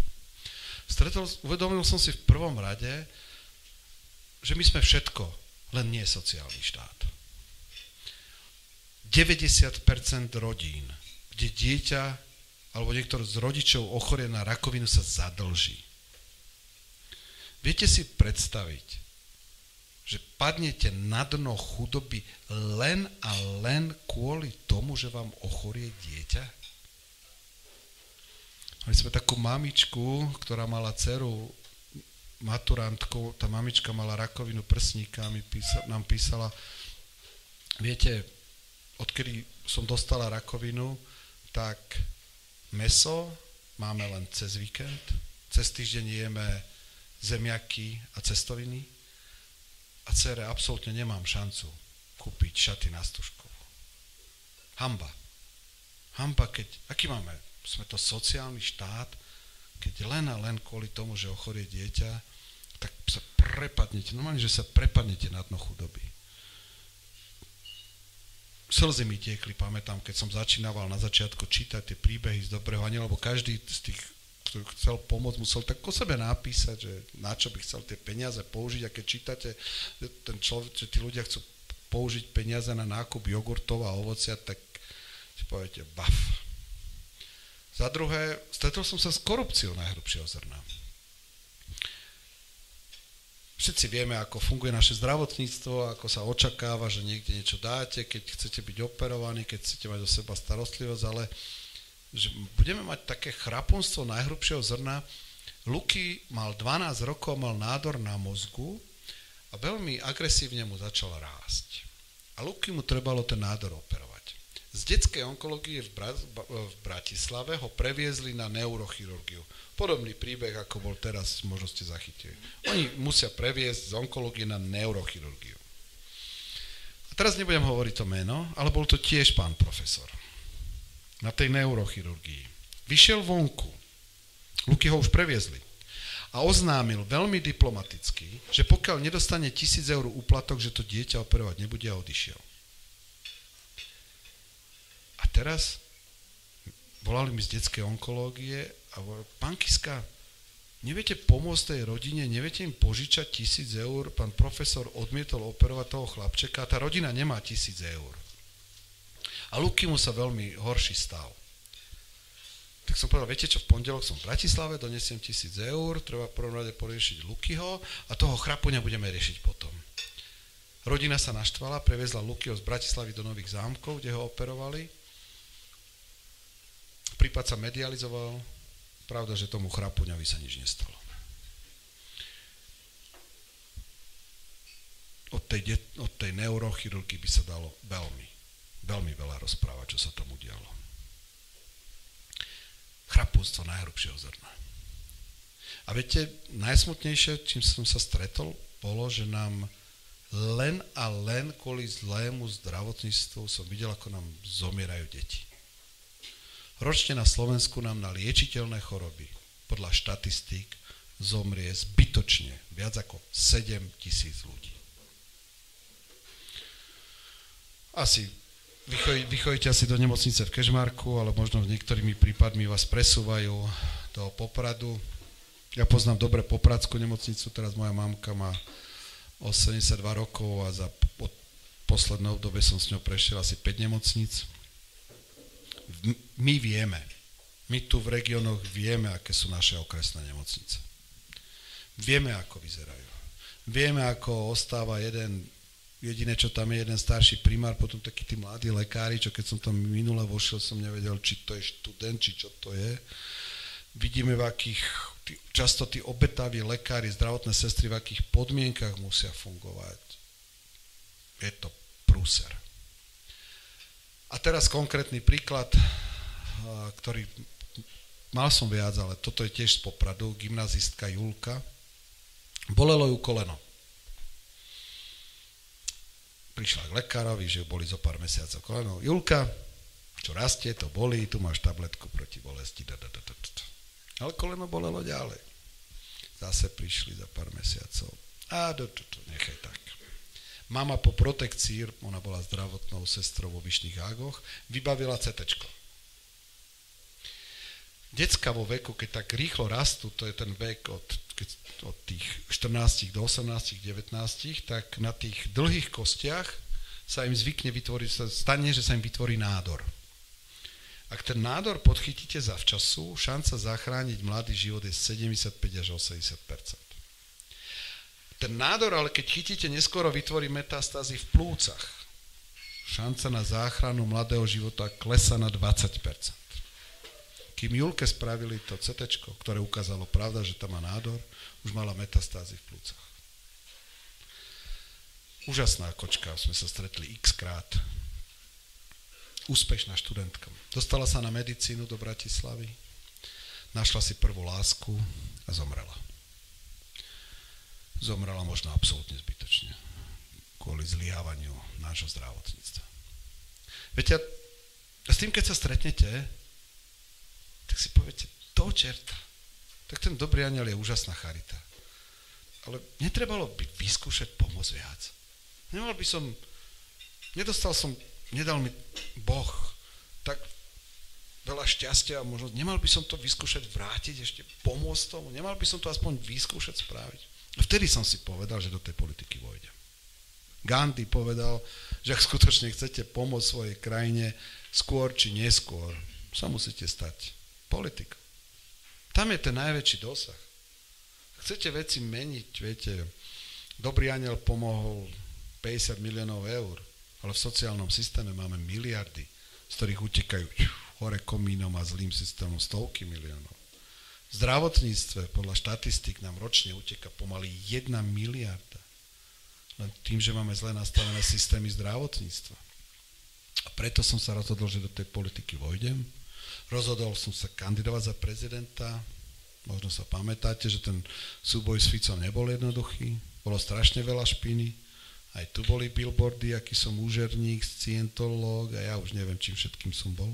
Stretol, uvedomil som si v prvom rade, že my sme všetko, len nie sociálny štát. 90% rodín, kde dieťa alebo niektorý z rodičov ochorie na rakovinu sa zadlží. Viete si predstaviť, že padnete na dno chudoby len a len kvôli tomu, že vám ochorie dieťa? Mali sme takú mamičku, ktorá mala dceru maturantkou, tá mamička mala rakovinu prsníka a písa, nám písala, viete, odkedy som dostala rakovinu, tak meso máme len cez víkend, cez týždeň jeme zemiaky a cestoviny a cere absolútne nemám šancu kúpiť šaty na stužku. Hamba. Hamba, keď, aký máme sme to sociálny štát, keď len a len kvôli tomu, že ochorie dieťa, tak sa prepadnete, normálne, že sa prepadnete na dno chudoby. Slzy mi tiekli, pamätám, keď som začínal na začiatku čítať tie príbehy z Dobrého aniela, lebo každý z tých, kto chcel pomôcť, musel tak o sebe napísať, že na čo by chcel tie peniaze použiť a keď čítate, ten človek, že tí ľudia chcú použiť peniaze na nákup jogurtov a ovocia, tak si poviete, baf, za druhé, stretol som sa s korupciou najhrubšieho zrna. Všetci vieme, ako funguje naše zdravotníctvo, ako sa očakáva, že niekde niečo dáte, keď chcete byť operovaní, keď chcete mať do seba starostlivosť, ale že budeme mať také chrapunstvo najhrubšieho zrna. Luky mal 12 rokov, mal nádor na mozgu a veľmi agresívne mu začal rásť. A Luky mu trebalo ten nádor operovať. Z detskej onkológie v, Bra- v Bratislave ho previezli na neurochirurgiu. Podobný príbeh, ako bol teraz, možno ste zachytili. Oni musia previesť z onkológie na neurochirurgiu. A teraz nebudem hovoriť to meno, ale bol to tiež pán profesor. Na tej neurochirurgii. Vyšiel vonku. Luky ho už previezli. A oznámil veľmi diplomaticky, že pokiaľ nedostane tisíc eur úplatok, že to dieťa operovať nebude a odišiel teraz volali mi z detskej onkológie a volali, pán Kiska, neviete pomôcť tej rodine, neviete im požičať tisíc eur, pán profesor odmietol operovať toho chlapčeka a tá rodina nemá tisíc eur. A Luky mu sa veľmi horší stav. Tak som povedal, viete čo, v pondelok som v Bratislave, donesiem tisíc eur, treba v prvom rade poriešiť Lukyho a toho chrapuňa budeme riešiť potom. Rodina sa naštvala, previezla Lukyho z Bratislavy do Nových zámkov, kde ho operovali Prípad sa medializoval, pravda, že tomu chrapuňovi sa nič nestalo. Od tej, od tej neurochirurgii by sa dalo veľmi, veľmi veľa rozprávať, čo sa tomu dialo. Chrapúctvo najhrubšieho zrna. A viete, najsmutnejšie, čím som sa stretol, bolo, že nám len a len kvôli zlému zdravotníctvu som videl, ako nám zomierajú deti. Ročne na Slovensku nám na liečiteľné choroby podľa štatistík zomrie zbytočne viac ako 7 tisíc ľudí. Asi vy chodíte asi do nemocnice v Kežmarku, ale možno niektorými prípadmi vás presúvajú do Popradu. Ja poznám dobre Popradskú nemocnicu, teraz moja mamka má 82 rokov a za od posledného dobe som s ňou prešiel asi 5 nemocníc. My vieme, my tu v regiónoch vieme, aké sú naše okresné nemocnice. Vieme, ako vyzerajú. Vieme, ako ostáva jeden, jediné, čo tam je, jeden starší primár, potom takí tí mladí lekári, čo keď som tam minule vošiel, som nevedel, či to je študent, či čo to je. Vidíme, v akých tí, často tí obetaví lekári, zdravotné sestry, v akých podmienkach musia fungovať. Je to prúser. A teraz konkrétny príklad, ktorý mal som viac, ale toto je tiež z Popradu, gymnazistka Julka. Bolelo ju koleno. Prišla k lekárovi, že boli zo pár mesiacov koleno. Julka, čo rastie, to bolí, tu máš tabletku proti bolesti. Da, da, da, da, da. Ale koleno bolelo ďalej. Zase prišli za pár mesiacov. A do, do, do, nechaj tak. Mama po protekcii, ona bola zdravotnou sestrou vo Vyšných Ágoch, vybavila CT. Decka vo veku, keď tak rýchlo rastú, to je ten vek od, od tých 14 do 18, 19, tak na tých dlhých kostiach sa im zvykne vytvoriť, stane, že sa im vytvorí nádor. Ak ten nádor podchytíte zavčasu, šanca zachrániť mladý život je 75 až 80% Ten nádor, ale keď chytíte, neskoro vytvorí metastázy v plúcach. Šanca na záchranu mladého života klesa na 20 Kým Julke spravili to CT, ktoré ukázalo pravda, že tam má nádor, už mala metastázy v plúcach. Úžasná kočka, sme sa stretli x krát úspešná študentka. Dostala sa na medicínu do Bratislavy, našla si prvú lásku a zomrela. Zomrela možno absolútne zbytočne kvôli zlyhávaniu nášho zdravotníctva. Viete, s tým, keď sa stretnete, tak si poviete, to čerta. Tak ten dobrý aniel je úžasná charita. Ale netrebalo by vyskúšať pomôcť viac. Nemal by som, nedostal som nedal mi Boh tak veľa šťastia a možno nemal by som to vyskúšať vrátiť, ešte pomôcť tomu, nemal by som to aspoň vyskúšať spraviť. Vtedy som si povedal, že do tej politiky vojdem. Gandhi povedal, že ak skutočne chcete pomôcť svojej krajine, skôr či neskôr sa musíte stať politikom. Tam je ten najväčší dosah. Chcete veci meniť, viete, dobrý aniel pomohol 50 miliónov eur, ale v sociálnom systéme máme miliardy, z ktorých utekajú hore komínom a zlým systémom stovky miliónov. V zdravotníctve podľa štatistik nám ročne uteka pomaly jedna miliarda. Len tým, že máme zle nastavené systémy zdravotníctva. A preto som sa rozhodol, že do tej politiky vojdem. Rozhodol som sa kandidovať za prezidenta. Možno sa pamätáte, že ten súboj s Ficom nebol jednoduchý. Bolo strašne veľa špiny aj tu boli billboardy, aký som úžerník, scientológ a ja už neviem, čím všetkým som bol.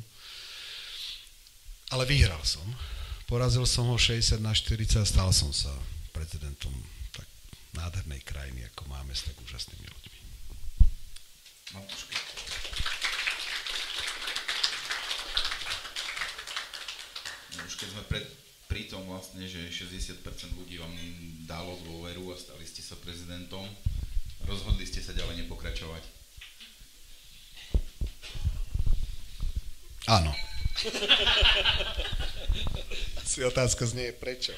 Ale vyhral som. Porazil som ho 60 na 40 a stal som sa prezidentom tak nádhernej krajiny, ako máme s tak úžasnými ľuďmi. No, už keď sme pred, pri tom vlastne, že 60% ľudí vám dalo dôveru a stali ste sa prezidentom, Rozhodli ste sa ďalej nepokračovať? Áno. Asi otázka znie prečo.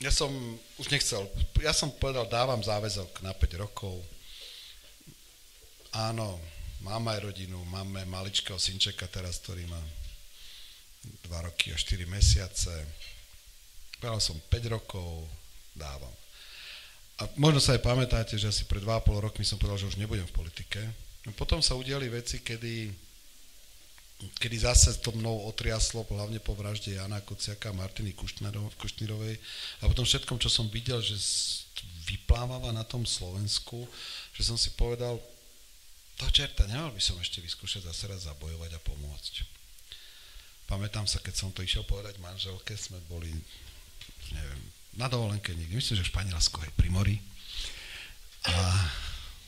Ja som už nechcel, ja som povedal, dávam záväzok na 5 rokov. Áno, mám aj rodinu, máme maličkého synčeka teraz, ktorý má 2 roky a 4 mesiace. Povedal som 5 rokov, dávam. A možno sa aj pamätáte, že asi pred 2,5 rokmi som povedal, že už nebudem v politike. No potom sa udiali veci, kedy kedy zase to mnou otriaslo, hlavne po vražde Jana Kociaka a Martiny Kušnírovej a potom všetkom, čo som videl, že vyplávala na tom Slovensku, že som si povedal, to čerta, nemal by som ešte vyskúšať zase raz zabojovať a pomôcť. Pamätám sa, keď som to išiel povedať manželke, sme boli, neviem, na dovolenke niekde, myslím, že v Španielsku aj pri mori. A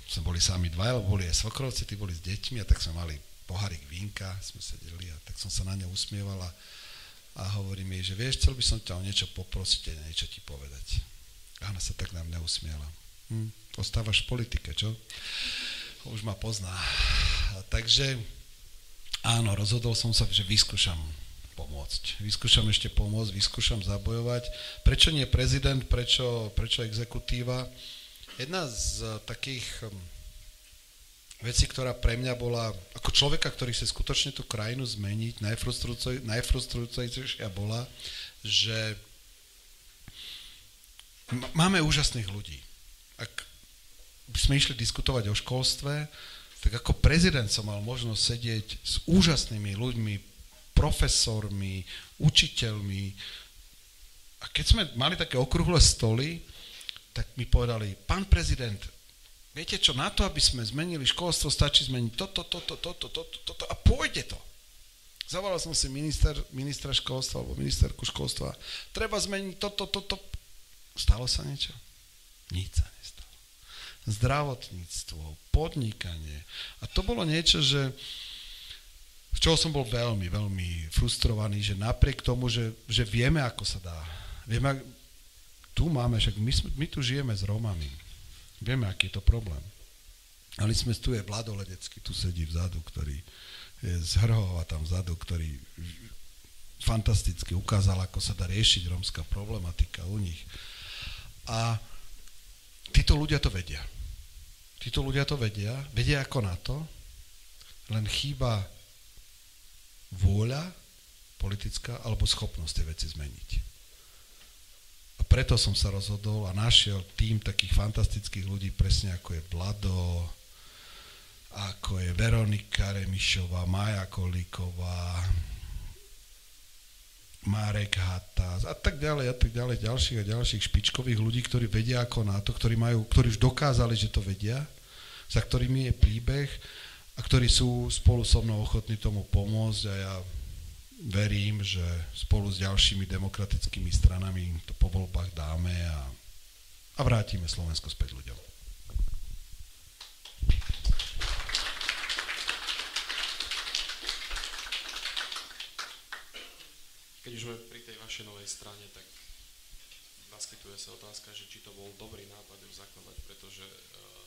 sme boli sami dva, lebo boli aj svokrovci, tí boli s deťmi a tak sme mali pohárik vínka, sme sedeli a tak som sa na ňu usmievala a hovorím jej, že vieš, chcel by som ťa o niečo poprosiť niečo ti povedať. A ona sa tak na mňa usmiela. Hm, ostávaš v politike, čo? Už ma pozná. Takže áno, rozhodol som sa, že vyskúšam pomôcť. Vyskúšam ešte pomôcť, vyskúšam zabojovať. Prečo nie prezident, prečo, prečo exekutíva? Jedna z takých hm, veci, ktorá pre mňa bola, ako človeka, ktorý chce skutočne tú krajinu zmeniť, najfrustrujúcejšia bola, že máme úžasných ľudí. Ak sme išli diskutovať o školstve, tak ako prezident som mal možnosť sedieť s úžasnými ľuďmi, profesormi, učiteľmi. A keď sme mali také okrúhle stoly, tak mi povedali, pán prezident, viete čo, na to, aby sme zmenili školstvo, stačí zmeniť toto, toto, toto, toto, toto a pôjde to. Zavolal som si minister, ministra školstva alebo ministerku školstva. Treba zmeniť toto, toto. Stalo sa niečo? Nič sa nestalo. Zdravotníctvo, podnikanie. A to bolo niečo, že z čoho som bol veľmi, veľmi frustrovaný, že napriek tomu, že, že vieme, ako sa dá. Vieme, tu máme, však my, my tu žijeme s Rómami. Vieme, aký je to problém. Ale sme tu je Vlado Ledecký, tu sedí vzadu, ktorý je z Hrhova tam vzadu, ktorý fantasticky ukázal, ako sa dá riešiť rómska problematika u nich. A títo ľudia to vedia. Títo ľudia to vedia, vedia ako na to, len chýba vôľa politická alebo schopnosť tie veci zmeniť. A preto som sa rozhodol a našiel tým takých fantastických ľudí, presne ako je Blado, ako je Veronika Remišová, Maja Kolíková, Marek Hatas a tak ďalej a tak ďalej, ďalších a ďalších špičkových ľudí, ktorí vedia ako na to, ktorí, majú, ktorí už dokázali, že to vedia, za ktorými je príbeh a ktorí sú spolu so mnou ochotní tomu pomôcť a ja verím, že spolu s ďalšími demokratickými stranami to po voľbách dáme a, a vrátime Slovensko späť ľuďom. Keď už sme pri tej vašej novej strane, tak naskytuje sa otázka, že či to bol dobrý nápad ju zakladať, pretože uh,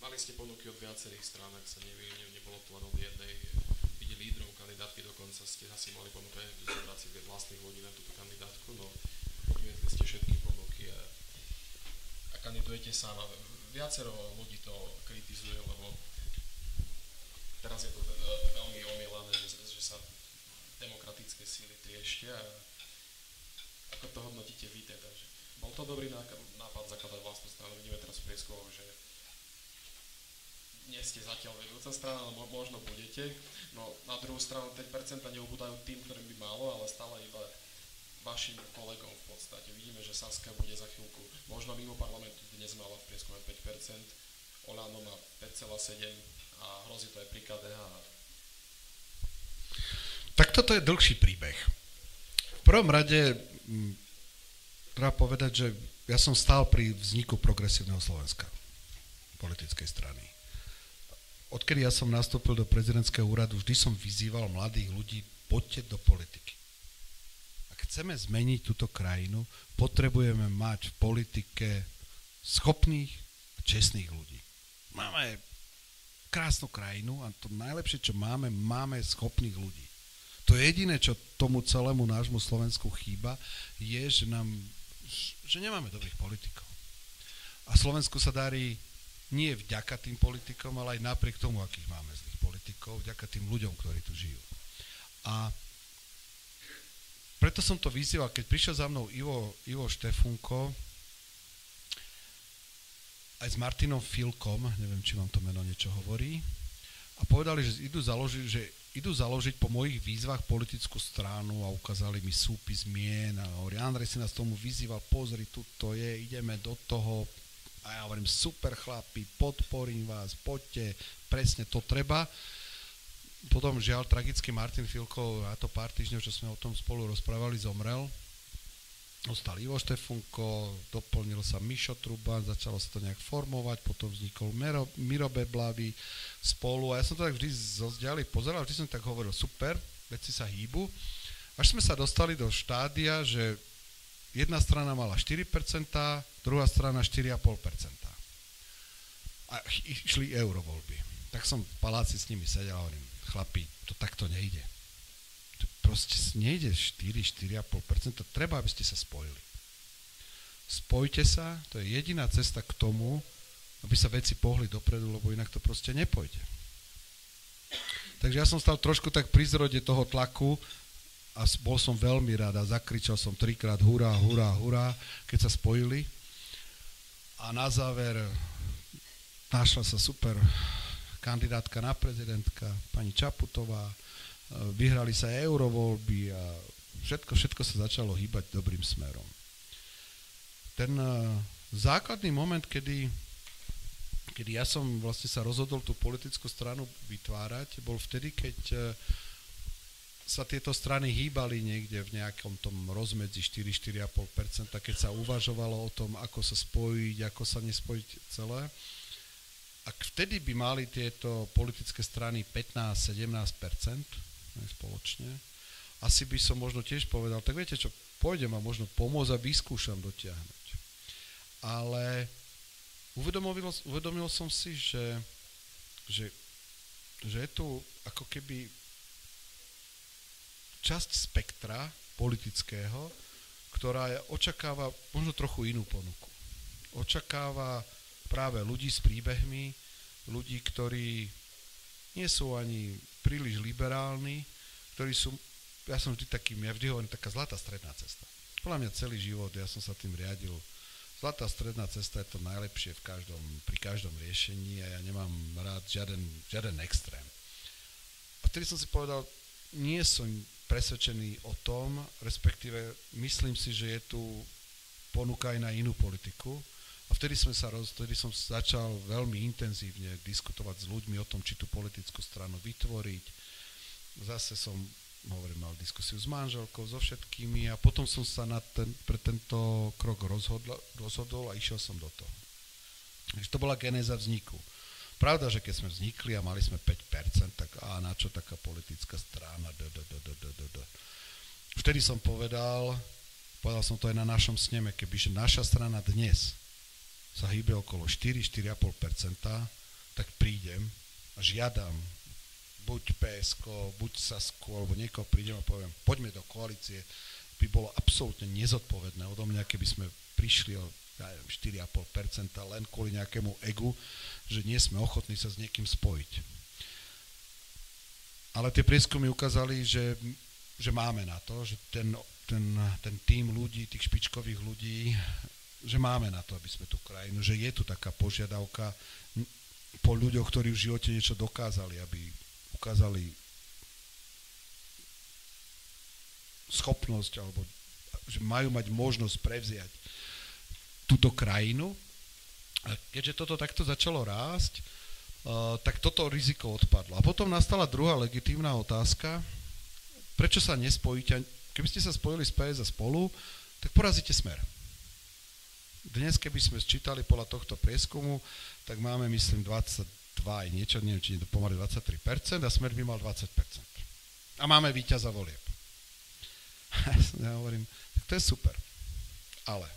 mali ste ponuky od viacerých strán, ak sa nevie, ne, nebolo to len od jednej byť lídrov kandidátky, dokonca ste asi mali ponuku aj zobrať si vlastných ľudí na túto kandidátku, no odmietli ste všetky ponuky a, a kandidujete sám. Viacero ľudí to kritizuje, lebo teraz je to uh, veľmi omielané, že, že sa demokratické síly trieštia. Ako to hodnotíte vy teda? Že bol to dobrý nápad zakladať vlastnú stranu? Vidíme teraz v prieskumoch, že nie ste zatiaľ vedúca strana, ale možno budete. No na druhú stranu 5% neubúdajú tým, ktorým by malo, ale stále iba vašim kolegom v podstate. Vidíme, že Saska bude za chvíľku, možno mimo parlamentu dnes mala v prieskume 5%, Olano má 5,7% a hrozí to aj pri KDH tak toto je dlhší príbeh. V prvom rade m, treba povedať, že ja som stál pri vzniku progresívneho Slovenska, politickej strany. Odkedy ja som nastúpil do prezidentského úradu, vždy som vyzýval mladých ľudí, poďte do politiky. Ak chceme zmeniť túto krajinu, potrebujeme mať v politike schopných a čestných ľudí. Máme krásnu krajinu a to najlepšie, čo máme, máme schopných ľudí. To jediné, čo tomu celému nášmu Slovensku chýba, je, že, nám, že nemáme dobrých politikov. A Slovensku sa darí nie vďaka tým politikom, ale aj napriek tomu, akých máme zlých politikov, vďaka tým ľuďom, ktorí tu žijú. A preto som to vyzýval, keď prišiel za mnou Ivo, Ivo Štefunko, aj s Martinom Filkom, neviem, či vám to meno niečo hovorí, a povedali, že idú založiť, že idú založiť po mojich výzvach politickú stranu a ukázali mi súpis mien a hovorí, Andrej si nás tomu vyzýval, pozri, tu to je, ideme do toho a ja hovorím, super chlapi, podporím vás, poďte, presne to treba. Potom žiaľ tragicky Martin Filko, a to pár týždňov, čo sme o tom spolu rozprávali, zomrel Ostal Ivo Štefunko, doplnil sa Mišo Truban, začalo sa to nejak formovať, potom vznikol Miro, Miro Beblavy spolu a ja som to tak vždy zo zdiali pozeral, vždy som tak hovoril, super, veci sa hýbu. Až sme sa dostali do štádia, že jedna strana mala 4%, druhá strana 4,5%. A išli eurovoľby. Tak som v paláci s nimi sedel a hovorím, chlapi, to takto nejde proste nejde 4, 4,5%, treba, aby ste sa spojili. Spojte sa, to je jediná cesta k tomu, aby sa veci pohli dopredu, lebo inak to proste nepojde. Takže ja som stal trošku tak pri zrode toho tlaku a bol som veľmi rád a zakričal som trikrát hurá, hurá, hurá, keď sa spojili. A na záver našla sa super kandidátka na prezidentka, pani Čaputová, vyhrali sa eurovoľby a všetko, všetko sa začalo hýbať dobrým smerom. Ten e, základný moment, kedy, kedy ja som vlastne sa rozhodol tú politickú stranu vytvárať, bol vtedy, keď e, sa tieto strany hýbali niekde v nejakom tom rozmedzi 4-4,5%, keď sa uvažovalo o tom, ako sa spojiť, ako sa nespojiť celé. Ak vtedy by mali tieto politické strany 15-17%, spoločne, asi by som možno tiež povedal, tak viete čo, pôjdem a možno pomôcť a vyskúšam dotiahnuť. Ale uvedomil, uvedomil som si, že, že, že je tu ako keby časť spektra politického, ktorá očakáva možno trochu inú ponuku. Očakáva práve ľudí s príbehmi, ľudí, ktorí nie sú ani príliš liberálni, ktorí sú, ja som vždy takým, ja vždy hovorím, taká zlatá stredná cesta. Podľa mňa celý život, ja som sa tým riadil, zlatá stredná cesta je to najlepšie v každom, pri každom riešení a ja nemám rád žiaden, žiaden extrém. A vtedy som si povedal, nie som presvedčený o tom, respektíve myslím si, že je tu ponuka aj na inú politiku, a vtedy, sme sa roz, vtedy som začal veľmi intenzívne diskutovať s ľuďmi o tom, či tú politickú stranu vytvoriť. Zase som, hovorím, mal diskusiu s manželkou, so všetkými a potom som sa na ten, pre tento krok rozhodl, rozhodol a išiel som do toho. Takže to bola genéza vzniku. Pravda, že keď sme vznikli a mali sme 5%, tak a na čo taká politická strana, d, d, d, d, d, d. Vtedy som povedal, povedal som to aj na našom sneme, kebyže naša strana dnes sa hýbe okolo 4-4,5%, tak prídem a žiadam buď PSK, buď Sasko, alebo niekoho prídem a poviem, poďme do koalície, by bolo absolútne nezodpovedné odo mňa, keby sme prišli o ja neviem, 4,5% len kvôli nejakému egu, že nie sme ochotní sa s niekým spojiť. Ale tie prieskumy ukázali, že, že máme na to, že ten, ten, ten tým ľudí, tých špičkových ľudí že máme na to, aby sme tú krajinu, že je tu taká požiadavka po ľuďoch, ktorí v živote niečo dokázali, aby ukázali schopnosť, alebo že majú mať možnosť prevziať túto krajinu. A keďže toto takto začalo rásť, uh, tak toto riziko odpadlo. A potom nastala druhá legitímna otázka, prečo sa nespojíte, keby ste sa spojili s PS a spolu, tak porazíte smer. Dnes, keby sme sčítali podľa tohto prieskumu, tak máme, myslím, 22 aj niečo, neviem, či je to pomaly 23%, a Smer by mal 20%. A máme víťaza volieb. ja hovorím, tak to je super. Ale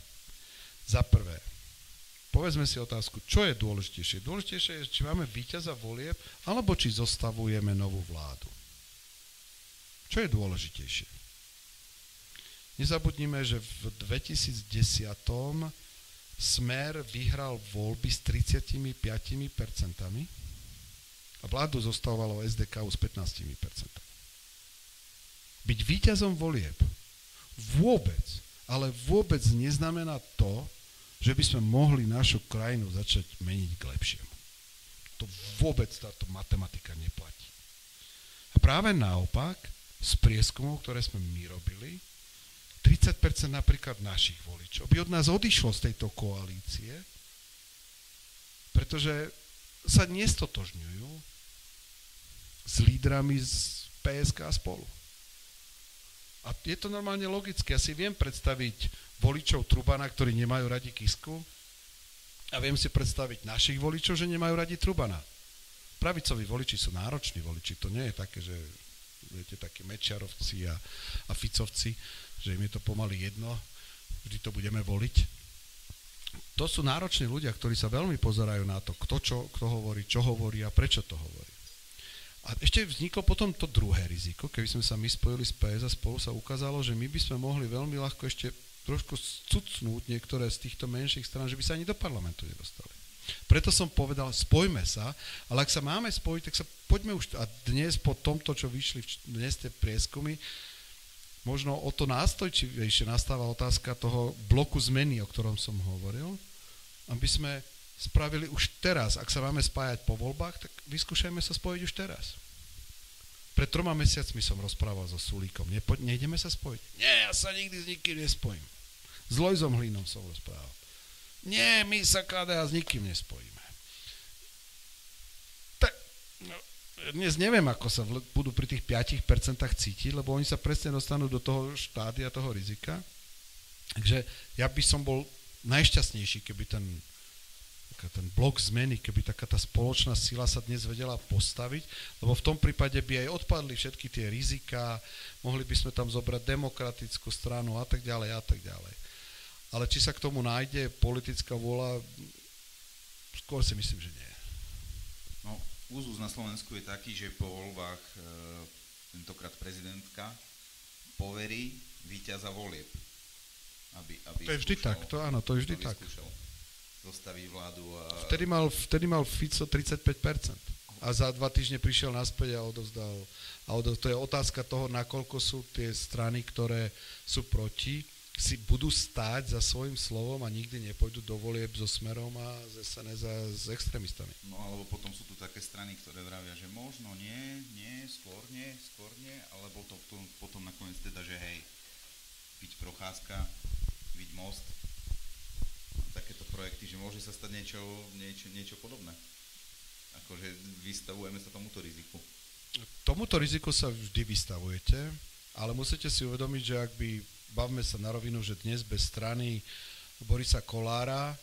za prvé, povedzme si otázku, čo je dôležitejšie? Dôležitejšie je, či máme víťaza volieb, alebo či zostavujeme novú vládu. Čo je dôležitejšie? Nezabudnime, že v 2010 Smer vyhral voľby s 35% a vládu zostávalo SDK s 15%. Byť víťazom volieb vôbec, ale vôbec neznamená to, že by sme mohli našu krajinu začať meniť k lepšiemu. To vôbec táto matematika neplatí. A práve naopak, z prieskumov, ktoré sme my robili, 30% napríklad našich voličov by od nás odišlo z tejto koalície, pretože sa nestotožňujú s lídrami z PSK a spolu. A je to normálne logické. Ja si viem predstaviť voličov Trubana, ktorí nemajú radi Kisku a viem si predstaviť našich voličov, že nemajú radi Trubana. Pravicoví voliči sú nároční voliči. To nie je také, že viete, takí Mečiarovci a, a Ficovci, že im je to pomaly jedno, vždy to budeme voliť. To sú nároční ľudia, ktorí sa veľmi pozerajú na to, kto, čo, kto hovorí, čo hovorí a prečo to hovorí. A ešte vzniklo potom to druhé riziko, keby sme sa my spojili s PS a spolu sa ukázalo, že my by sme mohli veľmi ľahko ešte trošku cucnúť niektoré z týchto menších stran, že by sa ani do parlamentu nedostali. Preto som povedal, spojme sa, ale ak sa máme spojiť, tak sa poďme už, a dnes po tomto, čo vyšli dnes tie prieskumy, možno o to nástojčivejšie nastáva otázka toho bloku zmeny, o ktorom som hovoril, aby sme spravili už teraz. Ak sa máme spájať po voľbách, tak vyskúšajme sa spojiť už teraz. Pred troma mesiacmi som rozprával so Sulíkom. Nepo, nejdeme sa spojiť? Nie, ja sa nikdy s nikým nespojím. S Lojzom Hlínom som rozprával. Nie, my sa KDA s nikým nespojíme. Tak, no, dnes neviem, ako sa vl- budú pri tých 5% cítiť, lebo oni sa presne dostanú do toho štádia, toho rizika. Takže ja by som bol najšťastnejší, keby ten ten blok zmeny, keby taká tá spoločná sila sa dnes vedela postaviť, lebo v tom prípade by aj odpadli všetky tie rizika, mohli by sme tam zobrať demokratickú stranu a tak ďalej a tak ďalej. Ale či sa k tomu nájde politická vôľa, skôr si myslím, že nie. Úzus na Slovensku je taký, že po voľbách e, tentokrát prezidentka poverí víťaza volieb. Aby, aby to je vždy tak, to áno, to je vždy tak. Skúšal zostaví vládu. A... Vtedy, mal, vtedy mal Fico 35%. A za dva týždne prišiel naspäť a odovzdal. A odovzdal. To je otázka toho, nakoľko sú tie strany, ktoré sú proti, si budú stáť za svojim slovom a nikdy nepôjdu do volieb so Smerom a z SNS a s extrémistami. No alebo potom sú tu také strany, ktoré vravia, že možno nie, nie, skôr nie, skôr nie, alebo to, to potom nakoniec teda, že hej, byť procházka, byť most, takéto projekty, že môže sa stať niečo, niečo, niečo podobné. Akože vystavujeme sa tomuto riziku. Tomuto riziku sa vždy vystavujete, ale musíte si uvedomiť, že ak by, bavme sa na rovinu, že dnes bez strany Borisa Kolára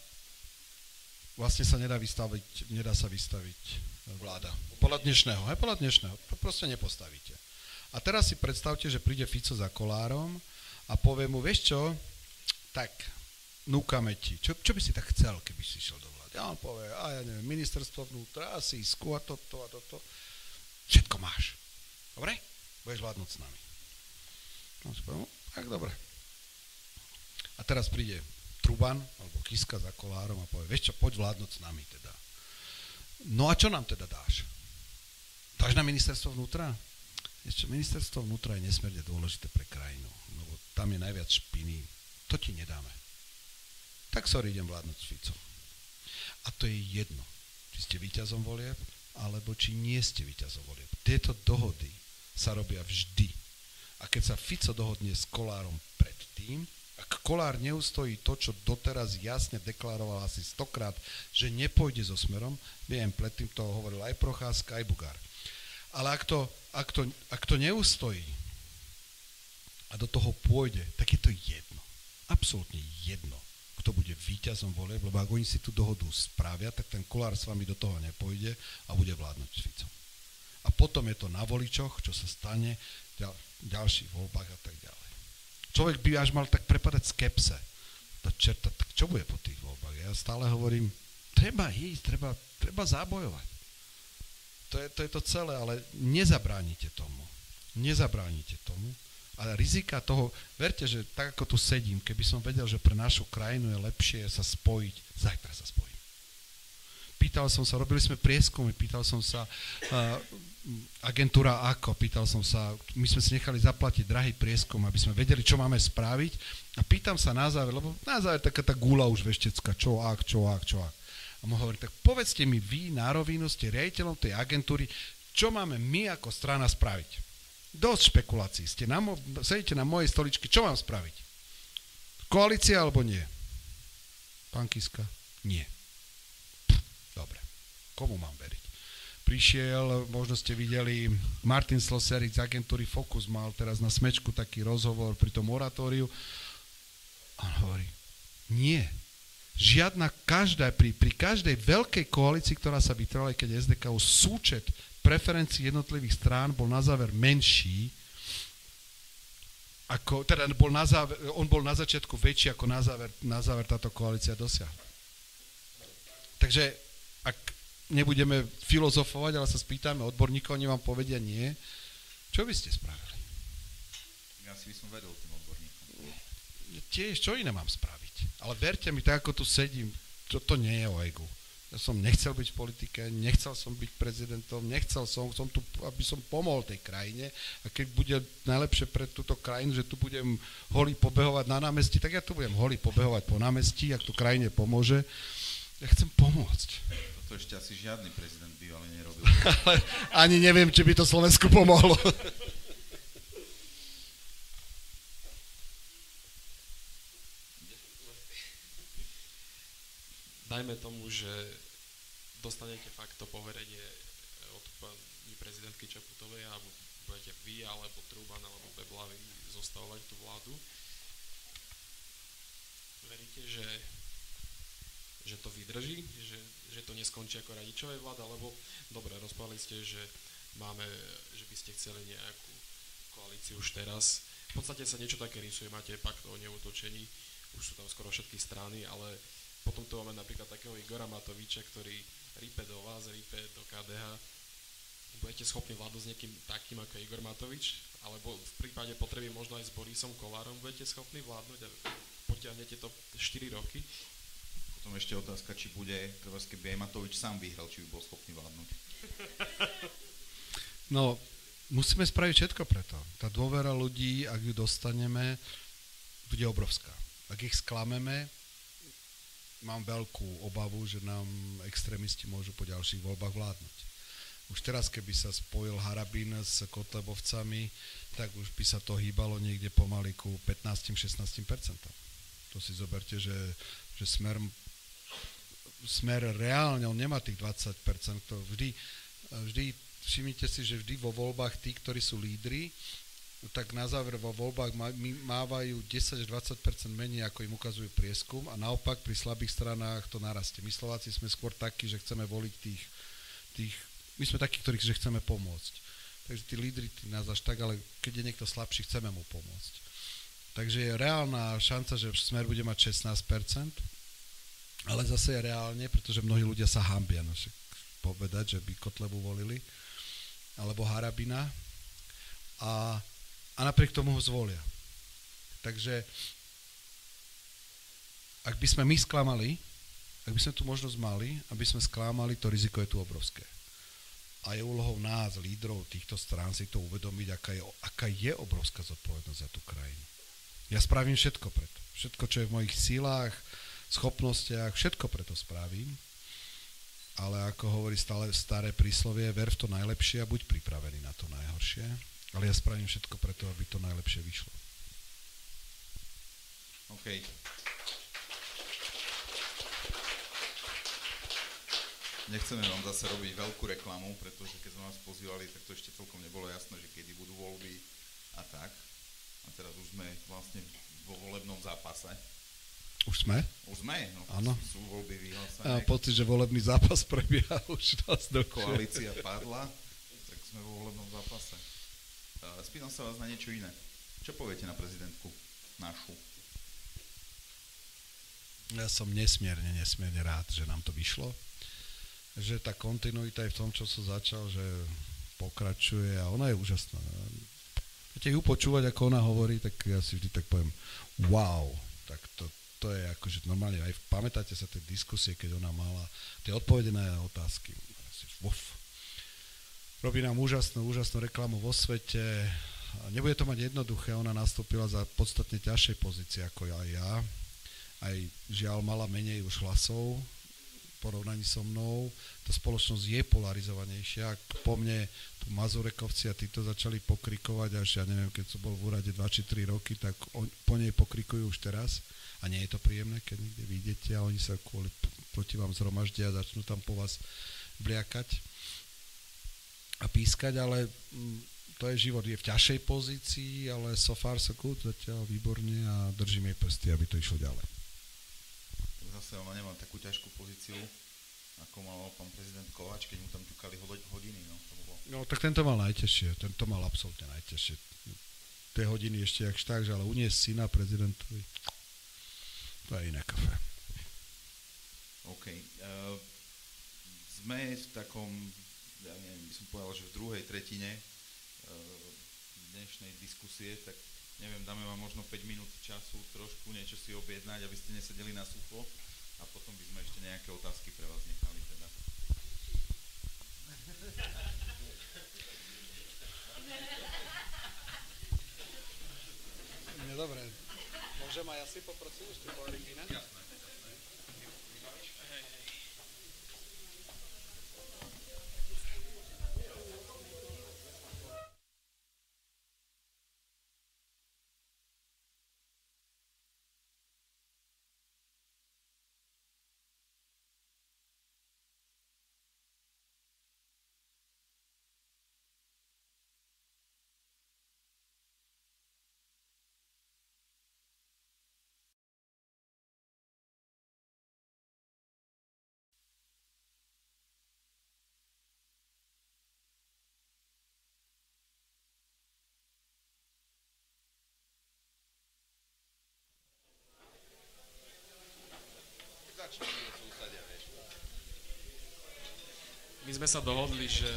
vlastne sa nedá vystaviť, nedá sa vystaviť vláda. Podľa dnešného, hej, podľa dnešného. To proste nepostavíte. A teraz si predstavte, že príde Fico za Kolárom a povie mu, vieš čo, tak núkame ti. Čo, čo by si tak chcel, keby si šiel do vlády? A on povie, a ja neviem, ministerstvo vnútra, asi isku a toto a toto. Všetko máš. Dobre? Budeš vládnuť s nami. No, tak dobre. A teraz príde Truban, alebo Kiska za kolárom a povie, vieš čo, poď vládnuť s nami teda. No a čo nám teda dáš? Dáš na ministerstvo vnútra? Ešte ministerstvo vnútra je nesmierne dôležité pre krajinu, lebo tam je najviac špiny. To ti nedáme tak sorry, idem vládnuť s Ficom. A to je jedno, či ste víťazom volieb, alebo či nie ste víťazom volieb. Tieto dohody sa robia vždy. A keď sa Fico dohodne s Kolárom predtým, ak Kolár neustojí to, čo doteraz jasne deklaroval asi stokrát, že nepôjde so smerom, viem, predtým to hovoril aj Procházka, aj Bugár. Ale ak to, ak to, ak to neustojí a do toho pôjde, tak je to jedno. Absolútne jedno kto bude víťazom volieb, lebo ak oni si tú dohodu spravia, tak ten kolár s vami do toho nepôjde a bude vládnuť s Ficom. A potom je to na voličoch, čo sa stane v ďal, ďalších voľbách a tak ďalej. Človek by až mal tak prepadať skepse. To čerta, tak čo bude po tých voľbách? Ja stále hovorím, treba ísť, treba, treba zabojovať. To je, to je to celé, ale nezabránite tomu. Nezabránite tomu ale rizika toho, verte, že tak ako tu sedím, keby som vedel, že pre našu krajinu je lepšie sa spojiť, zajtra sa spojím. Pýtal som sa, robili sme prieskumy, pýtal som sa uh, agentúra ako, pýtal som sa, my sme si nechali zaplatiť drahý prieskum, aby sme vedeli, čo máme spraviť a pýtam sa na záver, lebo na záver taká tá gula už veštecká, čo ak, čo ak, čo ak. A mu hovorí, tak povedzte mi vy na rovinu, ste riaditeľom tej agentúry, čo máme my ako strana spraviť. Dosť špekulácií. Ste na mo- sedíte na mojej stoličke, čo mám spraviť? Koalícia alebo nie? Pán Kiska? Nie. Dobre. Komu mám veriť? Prišiel, možno ste videli, Martin Sloserik z agentúry Focus mal teraz na smečku taký rozhovor pri tom moratóriu. A on hovorí, nie. Žiadna každá, pri, pri každej veľkej koalícii, ktorá sa vytrvala, keď SDK súčet preferencií jednotlivých strán bol na záver menší, ako, teda bol na záver, on bol na začiatku väčší, ako na záver, na záver táto koalícia dosiahla. Takže ak nebudeme filozofovať, ale sa spýtame odborníkov, oni vám povedia nie, čo by ste spravili? Ja si by som vedel tým odborníkom. Tiež, čo iné mám spraviť? Ale verte mi, tak ako tu sedím, to, to nie je o egu. Ja som nechcel byť v politike, nechcel som byť prezidentom, nechcel som, som tu, aby som pomohol tej krajine a keď bude najlepšie pre túto krajinu, že tu budem holý pobehovať na námestí, tak ja tu budem holý pobehovať po námestí, ak tu krajine pomôže. Ja chcem pomôcť. Toto ešte asi žiadny prezident bývalý nerobil. Ale ani neviem, či by to Slovensku pomohlo. Dajme tomu, že dostanete fakt to poverenie od pani prezidentky Čaputovej a budete vy, alebo Truban, alebo Beblavy zostavovať tú vládu. Veríte, že, že to vydrží, že, že to neskončí ako radičové vláda, lebo dobre, rozprávali ste, že máme, že by ste chceli nejakú koalíciu už teraz. V podstate sa niečo také rysuje, máte pakt o neutočení, už sú tam skoro všetky strany, ale potom tu máme napríklad takého Igora Matoviča, ktorý rípe do vás, rípe do KDH. Budete schopní vládnuť s niekým takým ako Igor Matovič? Alebo v prípade potreby možno aj s Borisom Kolárom budete schopní vládnuť a potiahnete to 4 roky? Potom ešte otázka, či bude, keby aj Matovič sám vyhral, či by bol schopný vládnuť. No, musíme spraviť všetko preto. Tá dôvera ľudí, ak ju dostaneme, bude obrovská. Ak ich sklameme, mám veľkú obavu, že nám extrémisti môžu po ďalších voľbách vládnuť. Už teraz, keby sa spojil Harabín s Kotlebovcami, tak už by sa to hýbalo niekde pomaly ku 15-16%. To si zoberte, že, že smer, smer reálne, on nemá tých 20%, to vždy, vždy všimnite si, že vždy vo voľbách tí, ktorí sú lídri, tak na záver vo voľbách mávajú 10 až 20% menej, ako im ukazujú prieskum a naopak pri slabých stranách to narastie. My Slováci sme skôr takí, že chceme voliť tých, tých my sme takí, ktorí že chceme pomôcť. Takže tí lídry tí nás až tak, ale keď je niekto slabší, chceme mu pomôcť. Takže je reálna šanca, že Smer bude mať 16%, ale zase je reálne, pretože mnohí ľudia sa hambia no povedať, že by Kotlebu volili, alebo Harabina. A a napriek tomu ho zvolia. Takže ak by sme my sklamali, ak by sme tu možnosť mali, aby sme sklamali, to riziko je tu obrovské. A je úlohou nás, lídrov týchto strán, si to uvedomiť, aká je, aká je obrovská zodpovednosť za tú krajinu. Ja spravím všetko preto. Všetko, čo je v mojich silách, schopnostiach, všetko preto spravím. Ale ako hovorí stále staré príslovie, ver v to najlepšie a buď pripravený na to najhoršie. Ale ja spravím všetko preto, aby to najlepšie vyšlo. OK. Nechceme vám zase robiť veľkú reklamu, pretože keď sme vás pozývali, tak to ešte celkom nebolo jasné, že kedy budú voľby a tak. A teraz už sme vlastne vo volebnom zápase. Už sme? Už sme, no. Áno. Sú voľby vyhlásené. A pocit, že volebný zápas prebieha už dosť dlhšie. Koalícia padla, tak sme vo volebnom zápase. Spýtam sa vás na niečo iné. Čo poviete na prezidentku našu? Ja som nesmierne, nesmierne rád, že nám to vyšlo. Že tá kontinuita je v tom, čo som začal, že pokračuje a ona je úžasná. Keď ju počúvať, ako ona hovorí, tak ja si vždy tak poviem, wow, tak to, to je akože normálne, aj pamätáte sa tie diskusie, keď ona mala tie odpovede na otázky. Uf, robí nám úžasnú, úžasnú reklamu vo svete. Nebude to mať jednoduché, ona nastúpila za podstatne ťažšej pozície ako aj ja. Aj žiaľ mala menej už hlasov, porovnaní so mnou, tá spoločnosť je polarizovanejšia. Po mne tu Mazurekovci a títo začali pokrikovať až, ja neviem, keď som bol v úrade 2 či 3 roky, tak on, po nej pokrikujú už teraz. A nie je to príjemné, keď niekde vidíte a oni sa kvôli, proti vám zhromaždia a začnú tam po vás bliakať a pískať, ale mm, to je život, je v ťažšej pozícii, ale so far so good, zatiaľ výborne a držím jej prsty, aby to išlo ďalej. Zase ona nemá takú ťažkú pozíciu, ako mal pán prezident Kovač, keď mu tam ťukali hodiny. No, to bolo... no tak tento mal najťažšie, tento mal absolútne najťažšie. Tie hodiny ešte jak tak, že ale uniesť syna prezidentovi, to je iné kafe. OK. Uh, sme v takom ja neviem, by som povedal, že v druhej tretine uh, dnešnej diskusie, tak neviem, dáme vám možno 5 minút času trošku niečo si objednať, aby ste nesedeli na sucho a potom by sme ešte nejaké otázky pre vás nechali teda. No dobre, môžem aj asi poprosiť ešte po Jasné. Sme sa dohodli, že...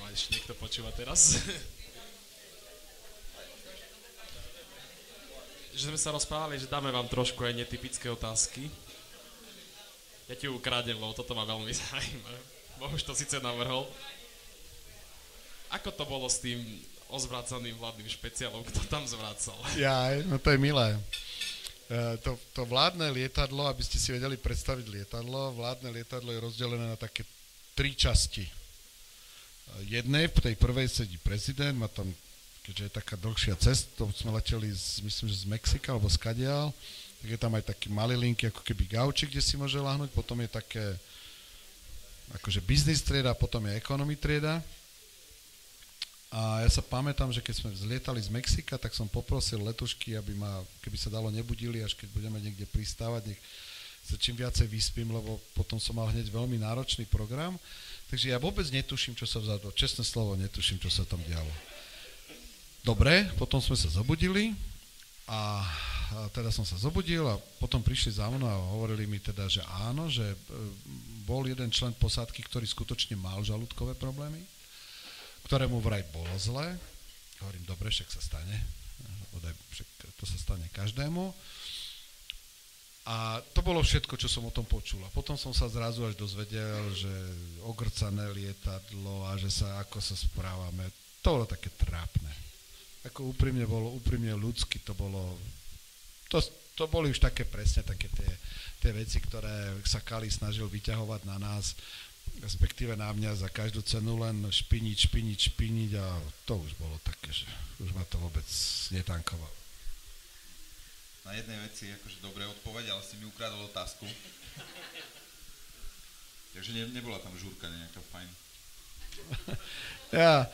Ma ešte niekto počúva teraz? že sme sa rozprávali, že dáme vám trošku aj netypické otázky. Ja ti ukradnem, lebo toto ma veľmi zaujíma. Bohuž to síce navrhol. Ako to bolo s tým ozvracaným vládnym špeciálom? Kto tam zvracal? Ja, no to je milé. E, to, to vládne lietadlo, aby ste si vedeli predstaviť lietadlo, vládne lietadlo je rozdelené na také tri časti. E, jednej, v tej prvej sedí prezident, má tam, keďže je taká dlhšia cesta, to sme leteli, z, myslím, že z Mexika alebo z Kadial, tak je tam aj taký malý linky, ako keby gaučik, kde si môže lahnúť, potom je také akože business trieda, potom je economy trieda a ja sa pamätám, že keď sme vzlietali z Mexika, tak som poprosil letušky, aby ma, keby sa dalo, nebudili, až keď budeme niekde pristávať, nech sa čím viacej vyspím, lebo potom som mal hneď veľmi náročný program. Takže ja vôbec netuším, čo sa vzadu. Čestné slovo, netuším, čo sa tam dialo. Dobre, potom sme sa zobudili a, a teda som sa zobudil a potom prišli za mnou a hovorili mi teda, že áno, že e, bol jeden člen posádky, ktorý skutočne mal žalúdkové problémy ktorému vraj bolo zle. Hovorím, dobre, však sa stane. Však to sa stane každému. A to bolo všetko, čo som o tom počul. A potom som sa zrazu až dozvedel, že ogrcané lietadlo a že sa, ako sa správame, to bolo také trápne. Ako úprimne bolo, úprimne ľudsky to bolo, to, to boli už také presne také tie, tie veci, ktoré sa Kali snažil vyťahovať na nás respektíve na mňa za každú cenu len špiniť, špiniť, špiniť a to už bolo také, že už ma to vôbec netankovalo. Na jednej veci akože dobre odpoveď, ale si mi ukradol otázku. Takže ne, nebola tam žúrka nejaká fajn. ja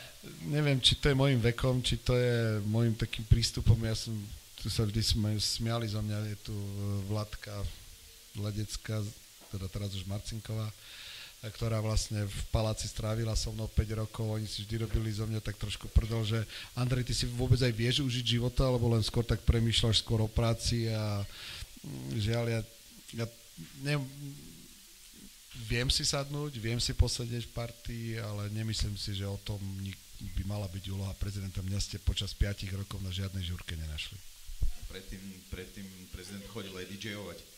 neviem, či to je môjim vekom, či to je môjim takým prístupom. Ja som, tu sa vždy smiali zo mňa, je tu Vladka Ledecká, teda teraz už Marcinková, ktorá vlastne v paláci strávila so mnou 5 rokov, oni si vždy robili zo mňa tak trošku prdol, že Andrej, ty si vôbec aj vieš užiť života, alebo len skôr tak premýšľaš skôr o práci a mm, žiaľ, ja, ja ne, viem si sadnúť, viem si posedieť v partii, ale nemyslím si, že o tom by mala byť úloha prezidenta. Mňa ste počas 5 rokov na žiadnej žurke nenašli. Predtým, predtým prezident chodil aj DJovať.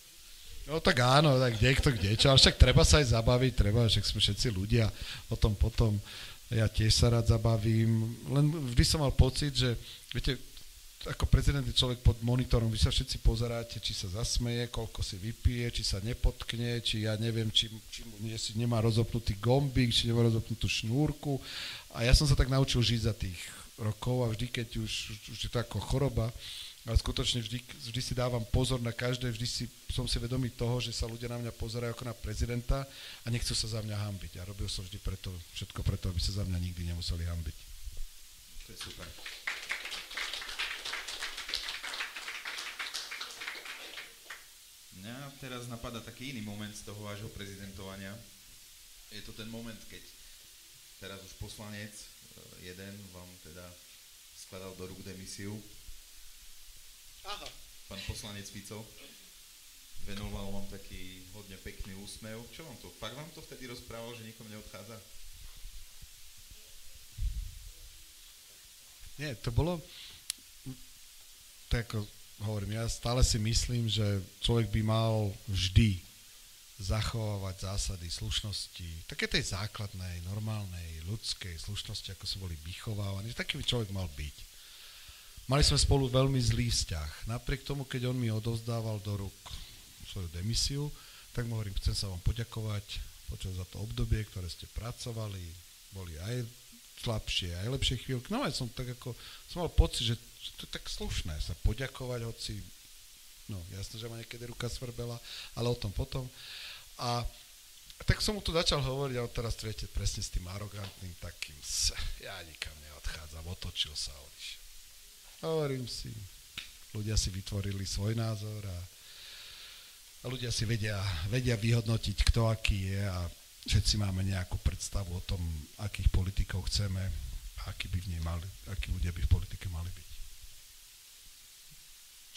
No tak áno, tak kde kto kde čo, ale však treba sa aj zabaviť, treba, však sme všetci ľudia, o tom potom ja tiež sa rád zabavím, len vždy som mal pocit, že viete, ako prezident je človek pod monitorom, vy sa všetci pozeráte, či sa zasmeje, koľko si vypije, či sa nepotkne, či ja neviem, či, či si nemá rozopnutý gombík, či nemá rozopnutú šnúrku. A ja som sa tak naučil žiť za tých rokov a vždy, keď už, už je to ako choroba, ale skutočne vždy, vždy si dávam pozor na každé, vždy si, som si vedomý toho, že sa ľudia na mňa pozerajú ako na prezidenta a nechcú sa za mňa hambiť. A robil som vždy preto, všetko preto, aby sa za mňa nikdy nemuseli hambiť. To je super. Mňa teraz napadá taký iný moment z toho vášho prezidentovania. Je to ten moment, keď teraz už poslanec eh, jeden vám teda skladal do rúk demisiu. Aha. Pán poslanec Fico venoval vám taký hodne pekný úsmev. Čo vám to? Fakt vám to vtedy rozprával, že nikom neodchádza? Nie, to bolo, tak ako hovorím, ja stále si myslím, že človek by mal vždy zachovávať zásady slušnosti, také tej základnej, normálnej, ľudskej slušnosti, ako sú boli vychovávaní, taký by človek mal byť. Mali sme spolu veľmi zlý vzťah. Napriek tomu, keď on mi odovzdával do rúk svoju demisiu, tak mu hovorím, chcem sa vám poďakovať počas za to obdobie, ktoré ste pracovali, boli aj slabšie, aj lepšie chvíľky. No aj som tak ako, som mal pocit, že to je tak slušné sa poďakovať, hoci, no jasné, že ma niekedy ruka svrbela, ale o tom potom. A tak som mu tu začal hovoriť a on teraz viete presne s tým arogantným takým, ja nikam neodchádzam, otočil sa a. Hovorím si, ľudia si vytvorili svoj názor a, a ľudia si vedia, vedia vyhodnotiť, kto aký je a všetci máme nejakú predstavu o tom, akých politikov chceme, akí by v nej mali, akí ľudia by v politike mali byť.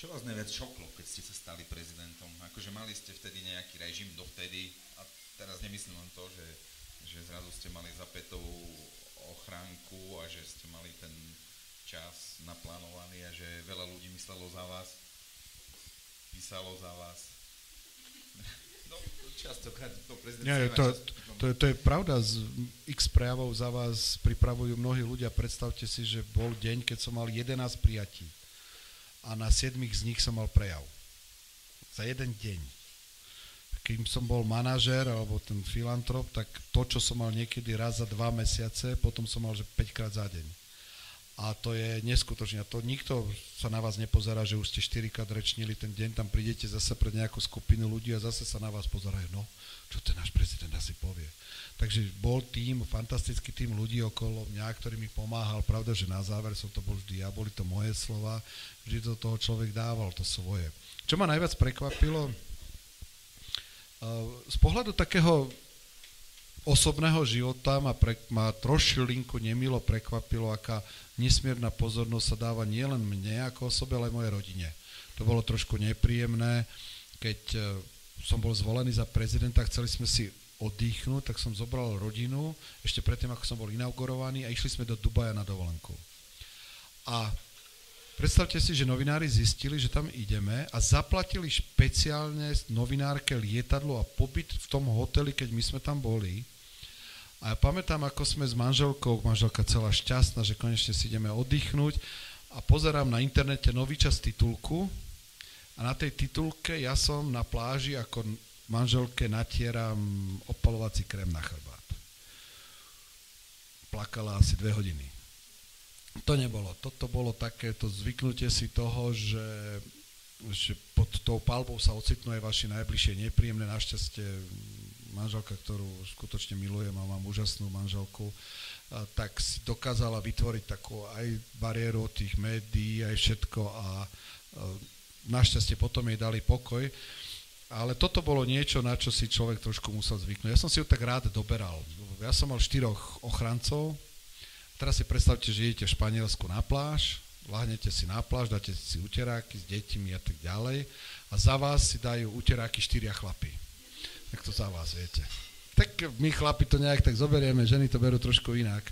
Čo vás najviac šoklo, keď ste sa stali prezidentom? Akože mali ste vtedy nejaký režim dovtedy a teraz nemyslím len to, že, že zrazu ste mali zapetou ochránku a že ste mali ten čas naplánovaný a že veľa ľudí myslelo za vás, písalo za vás. No, častokrát to Nie, to, to, to je pravda, z x prejavov za vás pripravujú mnohí ľudia. Predstavte si, že bol deň, keď som mal 11 prijatí a na siedmých z nich som mal prejav. Za jeden deň. Kým som bol manažér alebo ten filantrop, tak to, čo som mal niekedy raz za dva mesiace, potom som mal, že 5 krát za deň. A to je neskutočné. To nikto sa na vás nepozerá, že už ste 4 krát rečnili ten deň, tam prídete zase pred nejakú skupinu ľudí a zase sa na vás pozerajú. No, čo ten náš prezident asi povie. Takže bol tým, fantastický tým ľudí okolo mňa, ktorý mi pomáhal. Pravda, že na záver som to bol vždy ja, boli to moje slova, vždy do toho človek dával to svoje. Čo ma najviac prekvapilo, eh, z pohľadu takého osobného života ma, pre, ma trošilinku nemilo prekvapilo, aká nesmierna pozornosť sa dáva nielen mne ako osobe, ale aj mojej rodine. To bolo trošku nepríjemné, keď eh, som bol zvolený za prezidenta, chceli sme si oddychnúť, tak som zobral rodinu, ešte predtým, ako som bol inaugurovaný a išli sme do Dubaja na dovolenku. A predstavte si, že novinári zistili, že tam ideme a zaplatili špeciálne novinárke lietadlo a pobyt v tom hoteli, keď my sme tam boli. A ja pamätám, ako sme s manželkou, manželka celá šťastná, že konečne si ideme oddychnúť a pozerám na internete nový čas titulku a na tej titulke ja som na pláži ako manželke natieram opalovací krém na chrbát. Plakala asi dve hodiny. To nebolo. Toto bolo takéto zvyknutie si toho, že, že pod tou palbou sa ocitnú aj vaši najbližšie nepríjemné. Našťastie manželka, ktorú skutočne milujem a mám úžasnú manželku, tak si dokázala vytvoriť takú aj bariéru tých médií, aj všetko a našťastie potom jej dali pokoj. Ale toto bolo niečo, na čo si človek trošku musel zvyknúť. Ja som si ju tak rád doberal. Ja som mal štyroch ochrancov. Teraz si predstavte, že idete v Španielsku na pláž, lahnete si na pláž, dáte si uteráky s deťmi a tak ďalej a za vás si dajú uteráky štyria chlapy. Tak to za vás, viete. Tak my chlapi to nejak tak zoberieme, ženy to berú trošku inak.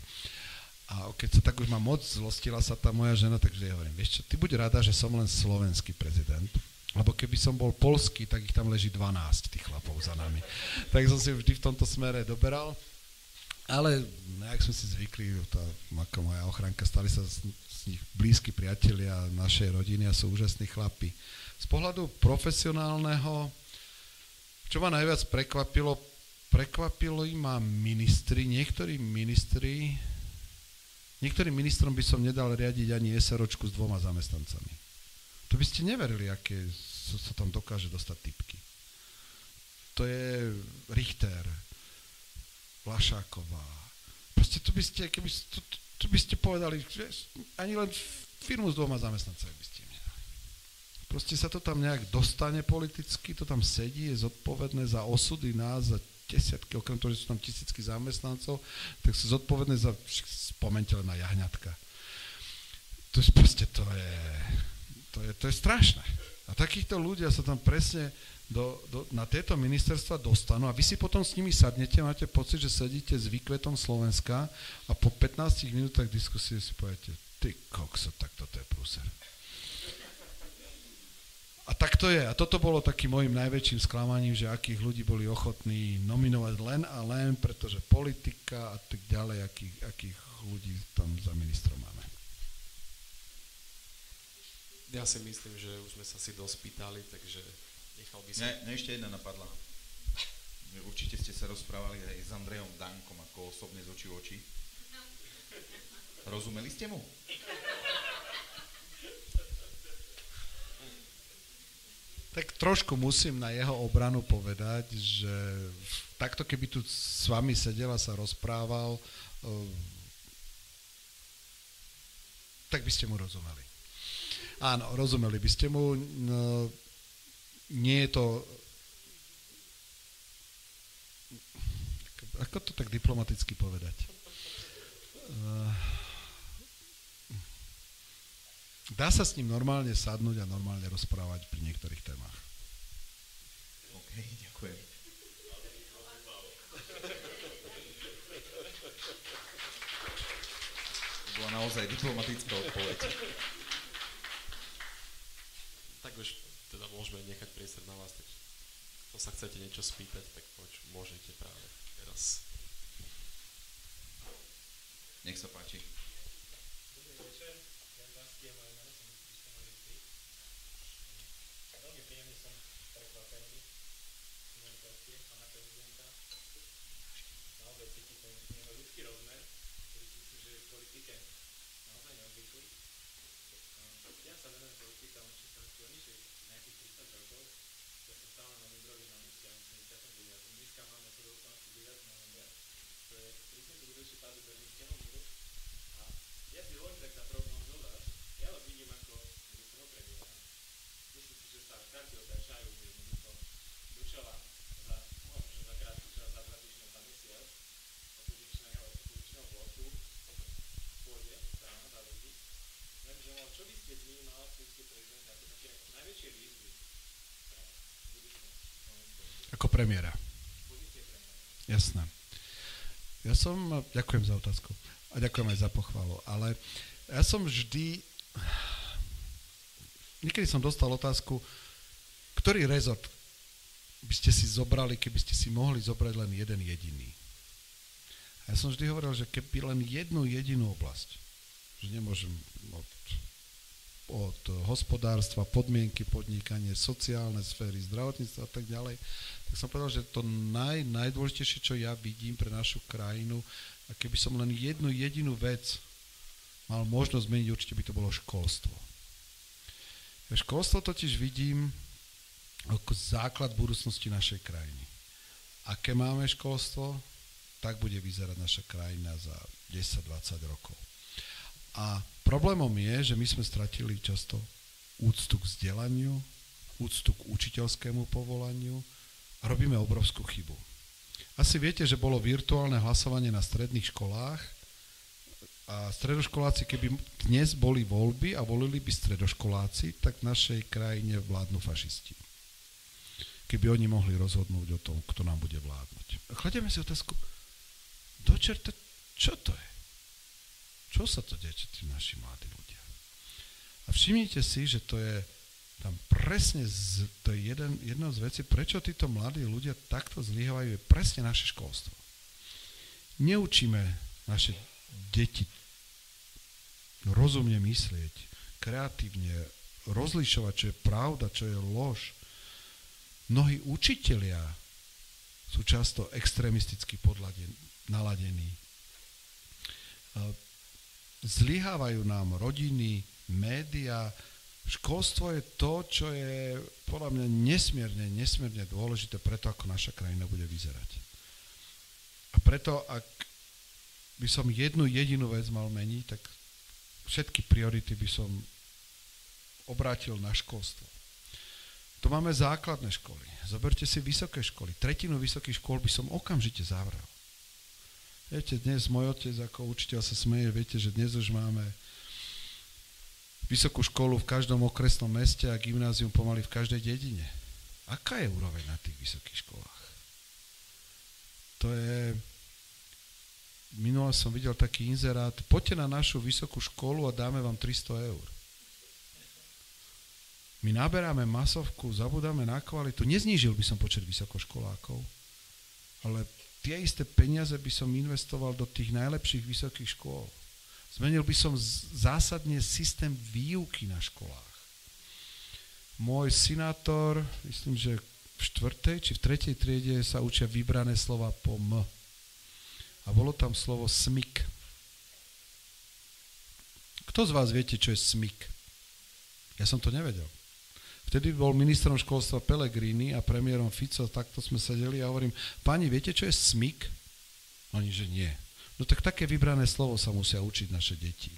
A keď sa tak už ma moc zlostila sa tá moja žena, takže ja hovorím, vieš čo, ty buď rada, že som len slovenský prezident, lebo keby som bol polský, tak ich tam leží 12 tých chlapov za nami. Tak som si vždy v tomto smere doberal. Ale nejak sme si zvykli, tá, ako moja ochranka, stali sa z, z nich blízki priatelia našej rodiny a sú úžasní chlapi. Z pohľadu profesionálneho, čo ma najviac prekvapilo, prekvapilo ma ministri, niektorí ministri, niektorým ministrom by som nedal riadiť ani SROčku s dvoma zamestnancami. To by ste neverili, aké sa tam dokáže dostať typky. To je Richter, Vlašáková. Proste to by ste, keby, to, to by ste povedali, vieš, ani len firmu s dvoma zamestnancami by ste Proste sa to tam nejak dostane politicky, to tam sedí, je zodpovedné za osudy nás, za desiatky, okrem toho, že sú tam tisícky zamestnancov, tak sú zodpovedné za, spomente len na jahňatka. To je proste, to je, to je, to je strašné. A takýchto ľudia sa tam presne do, do, na tieto ministerstva dostanú a vy si potom s nimi sadnete, máte pocit, že sedíte s výkvetom Slovenska a po 15 minútach diskusie si poviete, ty kokso, tak toto je prúser. A tak to je. A toto bolo takým môjim najväčším sklamaním, že akých ľudí boli ochotní nominovať len a len, pretože politika a tak ďalej, akých, akých ľudí tam za ministrom máme. Ja si myslím, že už sme sa si dosť pýtali, takže nechal by som... Ne, ne ešte jedna napadla. Určite ste sa rozprávali aj s Andrejom Dankom ako osobne z očí v oči. Rozumeli ste mu? Tak trošku musím na jeho obranu povedať, že takto keby tu s vami sedel a sa rozprával, eh, tak by ste mu rozumeli. Áno, rozumeli by ste mu. No, nie je to... Ako to tak diplomaticky povedať? Uh, Dá sa s ním normálne sadnúť a normálne rozprávať pri niektorých témach. OK, ďakujem. To bola naozaj diplomatická odpoveď. Tak už teda môžeme nechať priestor na vás, tak to sa chcete niečo spýtať, tak poď, môžete práve teraz. Nech sa páči. Ako premiéra. Jasné. Ja som, ďakujem za otázku a ďakujem aj za pochvalu, ale ja som vždy, niekedy som dostal otázku, ktorý rezort by ste si zobrali, keby ste si mohli zobrať len jeden jediný. A ja som vždy hovoril, že keby len jednu jedinú oblasť, že nemôžem od od hospodárstva, podmienky podnikanie, sociálne sféry, zdravotníctva a tak ďalej, tak som povedal, že to naj, najdôležitejšie, čo ja vidím pre našu krajinu, a keby som len jednu jedinú vec mal možnosť zmeniť, určite by to bolo školstvo. Školstvo totiž vidím ako základ budúcnosti našej krajiny. Aké máme školstvo, tak bude vyzerať naša krajina za 10-20 rokov. A problémom je, že my sme stratili často úctu k vzdelaniu, úctu k učiteľskému povolaniu a robíme obrovskú chybu. Asi viete, že bolo virtuálne hlasovanie na stredných školách a stredoškoláci, keby dnes boli voľby a volili by stredoškoláci, tak v našej krajine vládnu fašisti. Keby oni mohli rozhodnúť o tom, kto nám bude vládnuť. Chladieme si otázku, do čerta, čo to je? Čo sa to deje, tí naši mladí ľudia? A všimnite si, že to je tam presne, z, to je jeden, jedna z vecí, prečo títo mladí ľudia takto zlyhávajú, je presne naše školstvo. neučíme naše deti rozumne myslieť, kreatívne, rozlišovať, čo je pravda, čo je lož. Mnohí učitelia sú často extrémisticky naladení. Zlyhávajú nám rodiny, média, školstvo je to, čo je podľa mňa nesmierne, nesmierne dôležité preto, ako naša krajina bude vyzerať. A preto, ak by som jednu jedinú vec mal meniť, tak všetky priority by som obrátil na školstvo. Tu máme základné školy. Zoberte si vysoké školy. Tretinu vysokých škôl by som okamžite zavrel. Viete, dnes môj otec ako učiteľ sa smeje, viete, že dnes už máme vysokú školu v každom okresnom meste a gymnázium pomaly v každej dedine. Aká je úroveň na tých vysokých školách? To je... Minule som videl taký inzerát, poďte na našu vysokú školu a dáme vám 300 eur. My naberáme masovku, zabudáme na kvalitu. Neznížil by som počet vysokoškolákov, ale tie isté peniaze by som investoval do tých najlepších vysokých škôl. Zmenil by som zásadne systém výuky na školách. Môj synátor, myslím, že v štvrtej či v tretej triede sa učia vybrané slova po M. A bolo tam slovo smik. Kto z vás viete, čo je smik? Ja som to nevedel. Vtedy bol ministrom školstva Pelegrini a premiérom Fico, takto sme sedeli a hovorím, pani, viete, čo je smik? Oni, že nie. No tak také vybrané slovo sa musia učiť naše deti.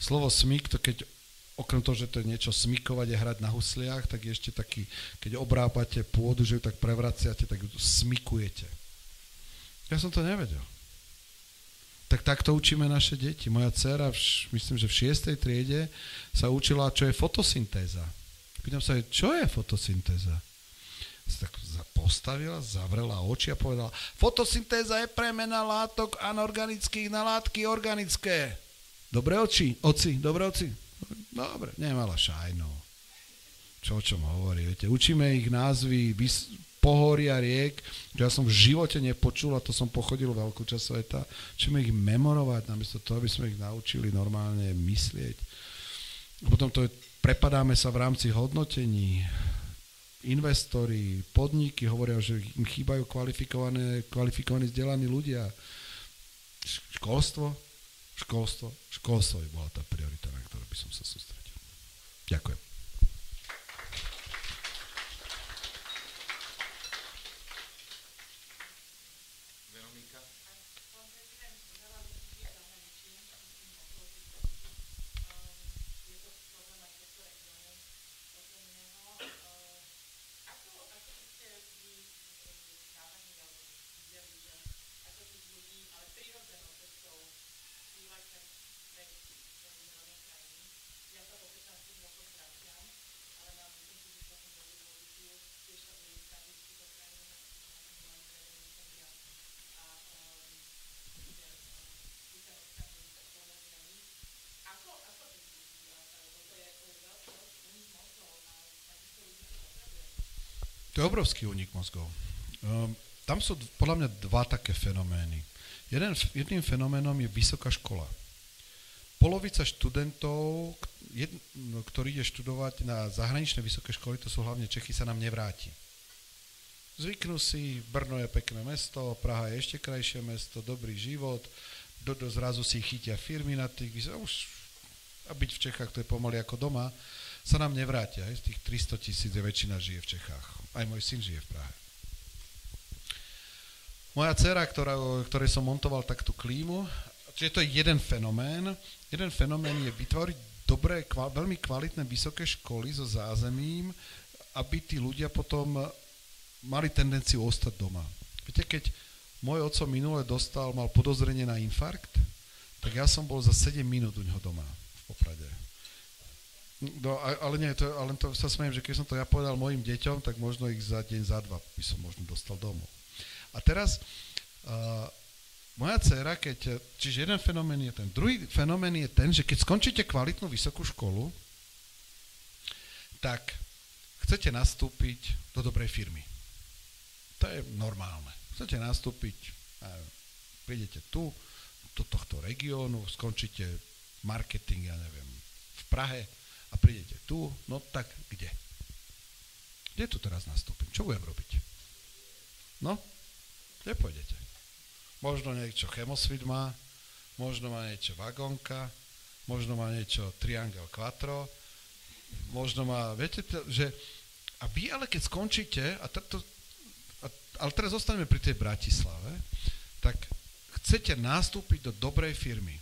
Slovo smík, to keď okrem toho, že to je niečo smykovať a hrať na husliach, tak je ešte taký, keď obrábate pôdu, že ju tak prevraciate, tak ju smykujete. Ja som to nevedel. Tak takto učíme naše deti. Moja dcera, myslím, že v šiestej triede sa učila, čo je fotosyntéza. Pýtam sa, čo je fotosyntéza? tak postavila, zavrela oči a povedala, fotosyntéza je premena látok anorganických na látky organické. Dobre oči, oci, dobre oci. Dobre, nemala šajno. Čo o čom hovorí, viete. Učíme ich názvy vys- pohoria riek, čo ja som v živote nepočul a to som pochodil veľkú časť sveta. Učíme ich memorovať, namiesto toho, aby sme ich naučili normálne myslieť. A potom to je, prepadáme sa v rámci hodnotení investori, podniky hovoria, že im chýbajú kvalifikované, kvalifikovaní vzdelaní ľudia. Školstvo, školstvo, školstvo by bola tá priorita, na ktorú by som sa sústredil. Ďakujem. To je obrovský únik mozgov. Um, tam sú podľa mňa dva také fenomény. Jeden, jedným fenoménom je vysoká škola. Polovica študentov, jed, ktorí ide študovať na zahraničné vysoké školy, to sú hlavne Čechy, sa nám nevráti. Zvyknú si, Brno je pekné mesto, Praha je ešte krajšie mesto, dobrý život, do, do zrazu si chytia firmy na tých, už, a byť v Čechách to je pomaly ako doma, sa nám nevrátia. Aj z tých 300 tisíc väčšina žije v Čechách. Aj môj syn žije v Prahe. Moja dcera, ktorá, ktorej som montoval takú klímu, čiže to je jeden fenomén. Jeden fenomén je vytvoriť dobré, kval, veľmi kvalitné vysoké školy so zázemím, aby tí ľudia potom mali tendenciu ostať doma. Viete, keď môj oco minule dostal, mal podozrenie na infarkt, tak ja som bol za 7 minút u neho doma v Poprade. No, ale nie, to, ale to sa smejem, že keď som to ja povedal mojim deťom, tak možno ich za deň, za dva by som možno dostal domov. A teraz uh, moja dcera, keď, čiže jeden fenomén je ten. Druhý fenomén je ten, že keď skončíte kvalitnú vysokú školu, tak chcete nastúpiť do dobrej firmy. To je normálne. Chcete nastúpiť, neviem, prídete tu, do tohto regiónu, skončíte marketing, ja neviem, v Prahe a prídete tu, no tak kde? Kde tu teraz nastúpim? Čo budem robiť? No, kde pôjdete? Možno niečo Chemosvit má, možno má niečo Vagonka, možno má niečo Triangel Quattro, možno má, viete, že a vy ale keď skončíte, a, to, a ale teraz zostaneme pri tej Bratislave, tak chcete nastúpiť do dobrej firmy.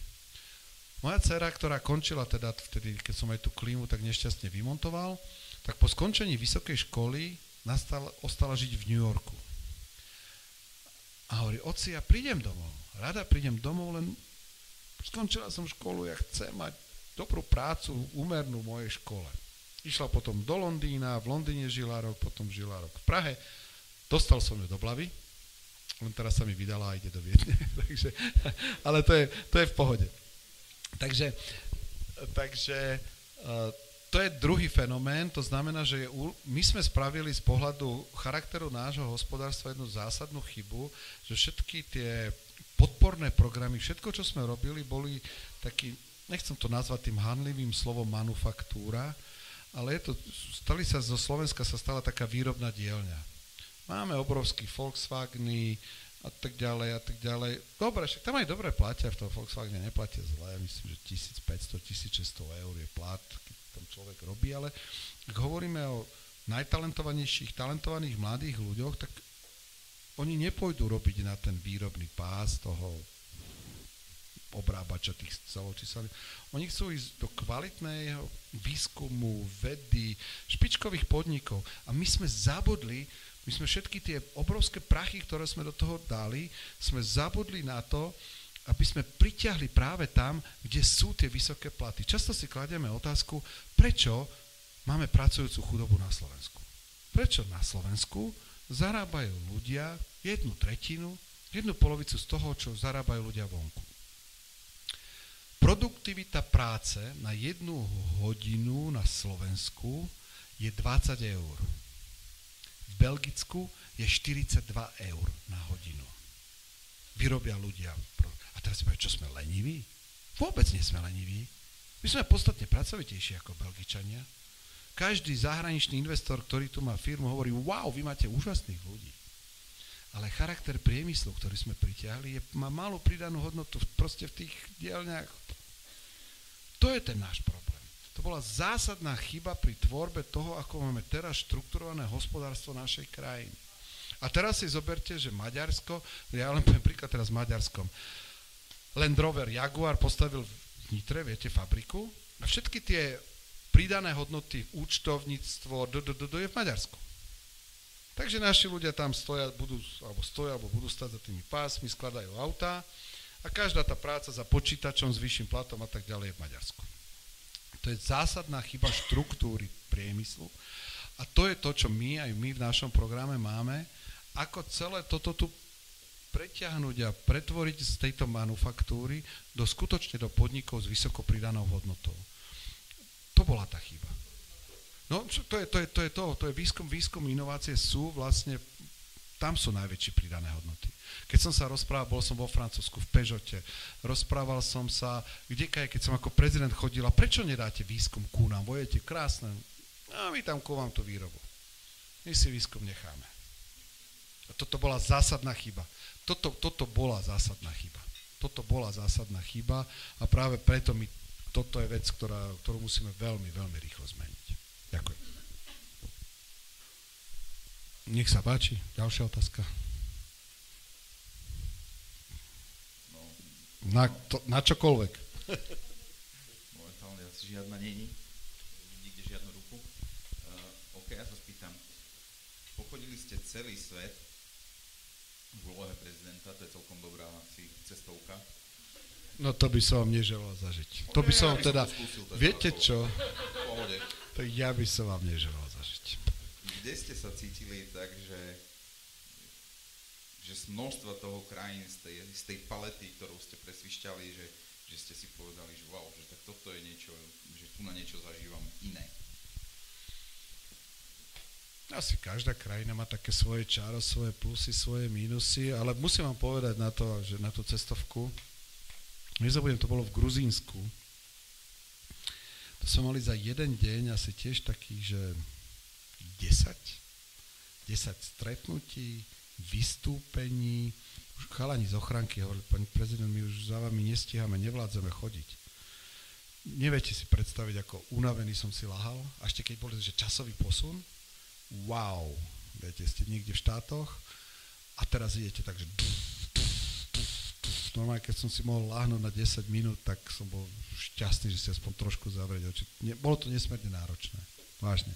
Moja dcera, ktorá končila teda vtedy, keď som aj tú klímu tak nešťastne vymontoval, tak po skončení vysokej školy nastal, ostala žiť v New Yorku. A hovorí, oci, ja prídem domov. Rada prídem domov, len skončila som školu, ja chcem mať dobrú prácu, úmernú mojej škole. Išla potom do Londýna, v Londýne žila rok, potom žila rok v Prahe. Dostal som ju do Blavy, len teraz sa mi vydala a ide do Viedne. takže, ale to je, to je v pohode. Takže, takže uh, to je druhý fenomén, to znamená, že je, my sme spravili z pohľadu charakteru nášho hospodárstva jednu zásadnú chybu, že všetky tie podporné programy, všetko, čo sme robili, boli taký, nechcem to nazvať tým hanlivým slovom manufaktúra, ale je to, stali sa, zo Slovenska sa stala taká výrobná dielňa. Máme obrovský Volkswageny a tak ďalej a tak ďalej. Dobre, však tam aj dobre platia, v tom Volkswagene neplatia zle, myslím, že 1500-1600 eur je plat, tam človek robí, ale ak hovoríme o najtalentovanejších, talentovaných mladých ľuďoch, tak oni nepôjdu robiť na ten výrobný pás toho obrábača tých celočíselných. Oni chcú ísť do kvalitného výskumu, vedy, špičkových podnikov. A my sme zabudli, my sme všetky tie obrovské prachy, ktoré sme do toho dali, sme zabudli na to, aby sme priťahli práve tam, kde sú tie vysoké platy. Často si kladieme otázku, prečo máme pracujúcu chudobu na Slovensku. Prečo na Slovensku zarábajú ľudia jednu tretinu, jednu polovicu z toho, čo zarábajú ľudia vonku. Produktivita práce na jednu hodinu na Slovensku je 20 eur. Belgicku je 42 eur na hodinu. Vyrobia ľudia teraz si povie, čo sme leniví? Vôbec nie sme leniví. My sme podstatne pracovitejší ako Belgičania. Každý zahraničný investor, ktorý tu má firmu, hovorí, wow, vy máte úžasných ľudí. Ale charakter priemyslu, ktorý sme pritiahli, je, má malú pridanú hodnotu proste v tých dielňach. To je ten náš problém. To bola zásadná chyba pri tvorbe toho, ako máme teraz štrukturované hospodárstvo našej krajiny. A teraz si zoberte, že Maďarsko, ja len poviem príklad teraz s Maďarskom. Land Rover Jaguar postavil v Nitre, viete, fabriku a všetky tie pridané hodnoty, účtovníctvo, do, do, do, do je v Maďarsku. Takže naši ľudia tam stoja, budú, alebo stoja, alebo budú stať za tými pásmi, skladajú autá a každá tá práca za počítačom s vyšším platom a tak ďalej je v Maďarsku. To je zásadná chyba štruktúry priemyslu a to je to, čo my aj my v našom programe máme, ako celé toto tu preťahnuť a pretvoriť z tejto manufaktúry do skutočne do podnikov s vysoko pridanou hodnotou. To bola tá chyba. No, to je to, je, to, je to, to je výskum, výskum, inovácie sú vlastne, tam sú najväčšie pridané hodnoty. Keď som sa rozprával, bol som vo Francúzsku, v Pežote, rozprával som sa, kde keď som ako prezident chodil, a prečo nedáte výskum ku nám, bojete krásne, a my tam ku vám tú výrobu. My si výskum necháme. A toto bola zásadná chyba toto, toto bola zásadná chyba. Toto bola zásadná chyba a práve preto my, toto je vec, ktorá, ktorú musíme veľmi, veľmi rýchlo zmeniť. Ďakujem. Nech sa páči, ďalšia otázka. No, na, to, na čokoľvek. Momentálne asi žiadna není. Nikde žiadnu ruku. Uh, OK, ja sa spýtam. Pochodili ste celý svet v úlohe prezidenta, to je celkom dobrá asi cestovka. No to by som vám neželal zažiť. To by som ja teda, viete čo? To ja by som vám neželal zažiť. Kde ste sa cítili tak, že, že z množstva toho krajín, z tej, z tej palety, ktorú ste presvišťali, že, že ste si povedali, že wow, že tak toto je niečo, že tu na niečo zažívam iné. Asi každá krajina má také svoje čaro, svoje plusy, svoje mínusy, ale musím vám povedať na to, že na tú cestovku, nezabudem, to bolo v Gruzínsku, to sme mali za jeden deň asi tiež taký, že 10, 10 stretnutí, vystúpení, už chalani z ochranky hovorili, pani prezident, my už za vami nestíhame, nevládzeme chodiť. Neviete si predstaviť, ako unavený som si lahal, a ešte keď bol že časový posun, wow, viete, ste niekde v štátoch a teraz idete tak, že normálne, keď som si mohol láhnuť na 10 minút, tak som bol šťastný, že si aspoň trošku zavrieť oči. Nie, bolo to nesmierne náročné, vážne.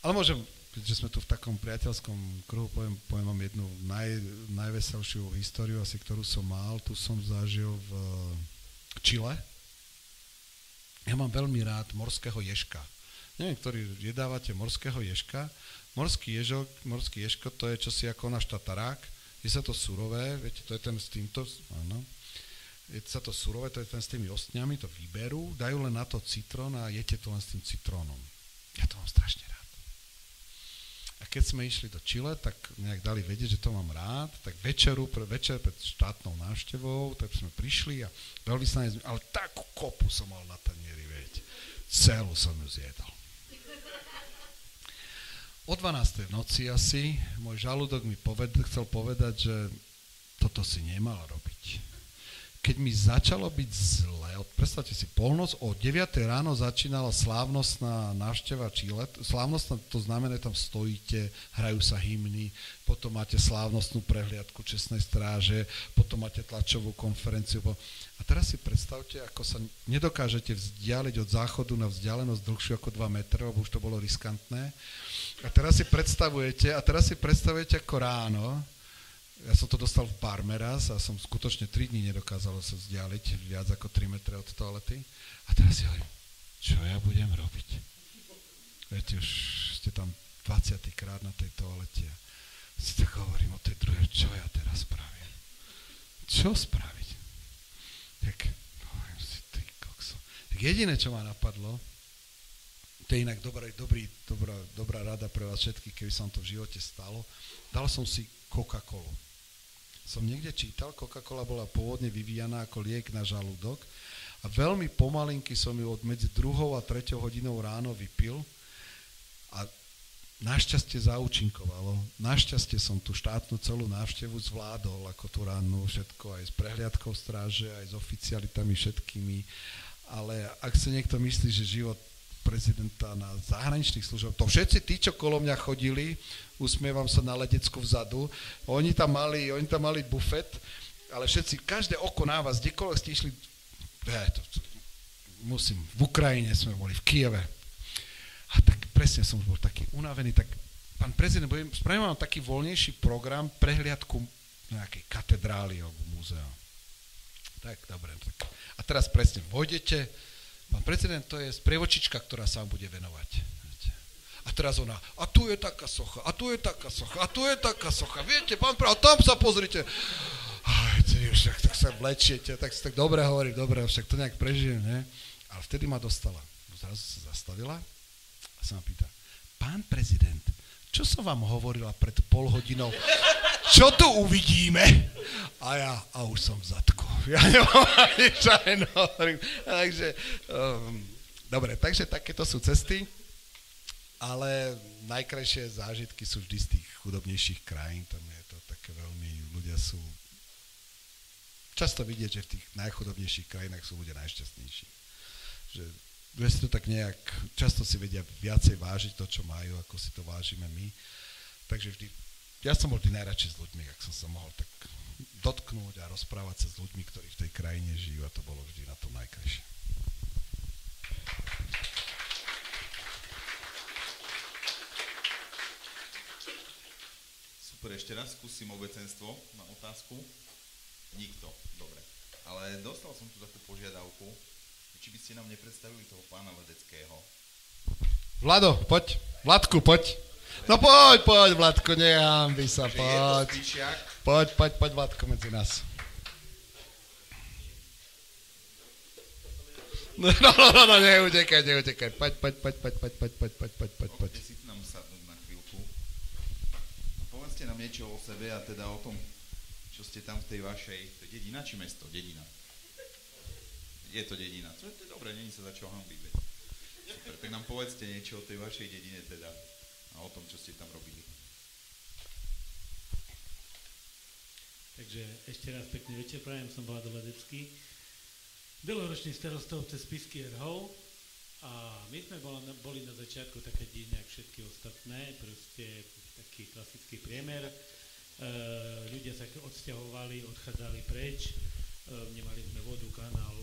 Ale môžem, keďže sme tu v takom priateľskom kruhu, poviem, poviem vám jednu naj, najveselšiu históriu, asi ktorú som mal. Tu som zažil v Čile. Ja mám veľmi rád morského ješka neviem, ktorý jedávate morského ješka. Morský ježok, morský ješko, to je čosi ako náš tatarák. Je sa to surové, viete, to je ten s týmto, áno. Je sa to surové, to je ten s tými ostňami, to vyberú, dajú len na to citrón a jete to len s tým citrónom. Ja to mám strašne rád. A keď sme išli do Chile, tak nejak dali vedieť, že to mám rád, tak večeru, pre večer pred štátnou návštevou, tak sme prišli a veľvyslanec, ale takú kopu som mal na tanieri, viete. Celú som ju zjedol. O 12. v noci asi môj žalúdok mi poved, chcel povedať, že toto si nemal robiť. Keď mi začalo byť zle, predstavte si, polnoc o 9. ráno začínala slávnostná návšteva Čile. Slávnostná, to znamená, tam stojíte, hrajú sa hymny, potom máte slávnostnú prehliadku čestnej stráže, potom máte tlačovú konferenciu. A teraz si predstavte, ako sa nedokážete vzdialiť od záchodu na vzdialenosť dlhšiu ako 2 metre, lebo už to bolo riskantné a teraz si predstavujete, a teraz si predstavujete ako ráno, ja som to dostal v barme raz a som skutočne 3 dní nedokázal sa vzdialiť viac ako 3 metre od toalety. A teraz si hovorím, čo ja budem robiť? Viete, už ste tam 20. krát na tej toalete si tak hovorím o tej druhej, čo ja teraz spravím? Čo spraviť? Tak hovorím si, ty kokso. Tak jediné, čo ma napadlo, to je inak dobrý, dobrý, dobrá, dobrá rada pre vás všetkých, keby sa vám to v živote stalo. Dal som si Coca-Colu. Som niekde čítal, Coca-Cola bola pôvodne vyvíjaná ako liek na žalúdok a veľmi pomalinky som ju od medzi druhou a treťou hodinou ráno vypil a našťastie zaúčinkovalo. Našťastie som tú štátnu celú návštevu zvládol, ako tú ránu, všetko, aj s prehliadkou stráže, aj s oficialitami všetkými. Ale ak si niekto myslí, že život prezidenta na zahraničných službách. To všetci tí, čo kolo mňa chodili, usmievam sa na ledecku vzadu, oni tam mali, oni tam mali bufet, ale všetci, každé oko na vás, kdekoľvek ste išli, ja, to, to, musím, v Ukrajine sme boli, v Kieve. A tak presne som bol taký unavený, tak pán prezident, spravím vám taký voľnejší program, prehliadku nejakej katedrály alebo múzea. Tak, dobre. Tak. A teraz presne, vojdete, Pán prezident, to je sprievočička, ktorá sa vám bude venovať. A teraz ona, a tu je taká socha, a tu je taká socha, a tu je taká socha. Viete, pán a tam sa pozrite. Aj, však tak sa vlečiete, tak si tak dobre hovorí, dobre, však to nejak prežijem, ne? Ale vtedy ma dostala. Zrazu sa zastavila a sa ma pýta, pán prezident, čo som vám hovorila pred pol hodinou? Čo tu uvidíme? A ja, a už som v zadku. Ja nemám ani. Takže, um, dobre, takže takéto sú cesty, ale najkrajšie zážitky sú vždy z tých chudobnejších krajín, tam je to také veľmi, ľudia sú často vidieť, že v tých najchudobnejších krajinách sú ľudia najšťastnejší. Že, že si to tak nejak, často si vedia viacej vážiť to, čo majú, ako si to vážime my. Takže vždy, ja som bol vždy najradšej s ľuďmi, ak som sa mohol tak dotknúť a rozprávať sa s ľuďmi, ktorí v tej krajine žijú a to bolo vždy na tom najkrajšie. Super, ešte raz skúsim obecenstvo na otázku. Nikto, dobre. Ale dostal som tu takú požiadavku, či by ste nám nepredstavili toho pána Ledeckého. Vlado, poď. Vladku, poď. No poď, poď, Vladko, nehambi sa, poď. Poď, poď, poď, Vladko, medzi nás. No, no, no, no, neutekaj, neutekaj. Poď, poď, poď, poď, poď, poď, poď, poď, poď, poď, poď. si nám povedzte nám niečo o sebe a teda o tom, čo ste tam v tej vašej, to je dedina či mesto? Dedina. Je to dedina. To to je dobré, není sa za čo hambiť. Super, tak nám povedzte niečo o tej vašej dedine teda a o tom, čo ste tam robili. Takže ešte raz pekný večer, prajem, som Vlado Ledecký, dlhoročný starostov cez Pisky Erhov a my sme boli na, začiatku také divné, ako všetky ostatné, proste taký klasický priemer. E, ľudia sa odsťahovali, odchádzali preč, e, nemali sme vodu, kanál,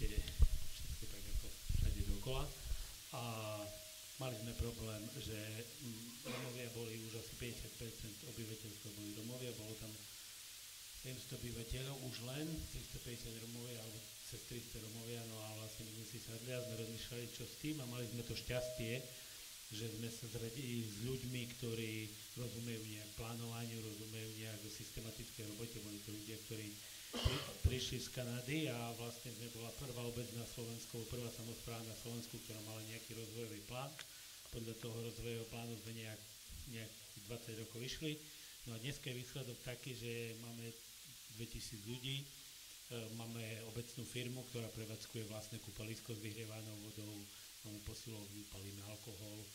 proste všetko tak ako všade dokola. A mali sme problém, že domovia boli už asi 50% obyvateľstva boli domovia, bolo tam 700 obyvateľov už len, 350 Romovia alebo cez 300 Romovia, no a vlastne my sme si sadli a sme rozmýšľali, čo s tým a mali sme to šťastie, že sme sa zradili s ľuďmi, ktorí rozumejú nejak plánovaniu, rozumejú nejak systematické robote, boli to ľudia, ktorí pri, prišli z Kanady a vlastne sme bola prvá obec na Slovensku, prvá samozpráva na Slovensku, ktorá mala nejaký rozvojový plán. Podľa toho rozvojového plánu sme nejak, nejak 20 rokov išli. No a dneska je výsledok taký, že máme 2000 ľudí. E, máme obecnú firmu, ktorá prevádzkuje vlastné kúpalisko s vyhrievanou vodou, máme posilovňu, palíme alkohol, e,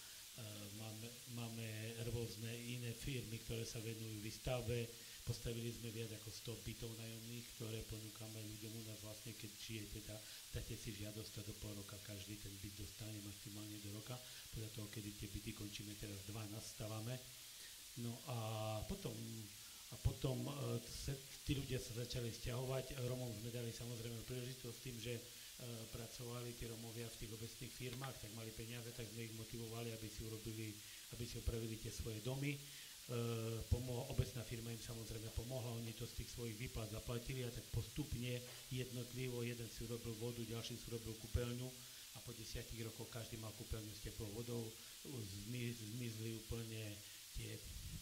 máme, máme rôzne iné firmy, ktoré sa venujú výstavbe, postavili sme viac ako 100 bytov najomných, ktoré ponúkame ľuďom u nás vlastne, keď žijete, dá, dáte si žiadosť do pol roka každý ten byt dostane maximálne do roka, podľa toho, kedy tie byty končíme, teraz dva nastavame. No a potom a potom e, tí ľudia sa začali stiahovať. Romom sme dali samozrejme príležitosť tým, že e, pracovali tí Romovia v tých obecných firmách, tak mali peniaze, tak sme ich motivovali, aby si urobili, aby si upravili tie svoje domy. E, pomohla, obecná firma im samozrejme pomohla, oni to z tých svojich výplat zaplatili a tak postupne jednotlivo, jeden si urobil vodu, ďalší si urobil kúpeľňu a po desiatich rokoch každý mal kúpeľňu s teplou vodou, zmizli úplne tie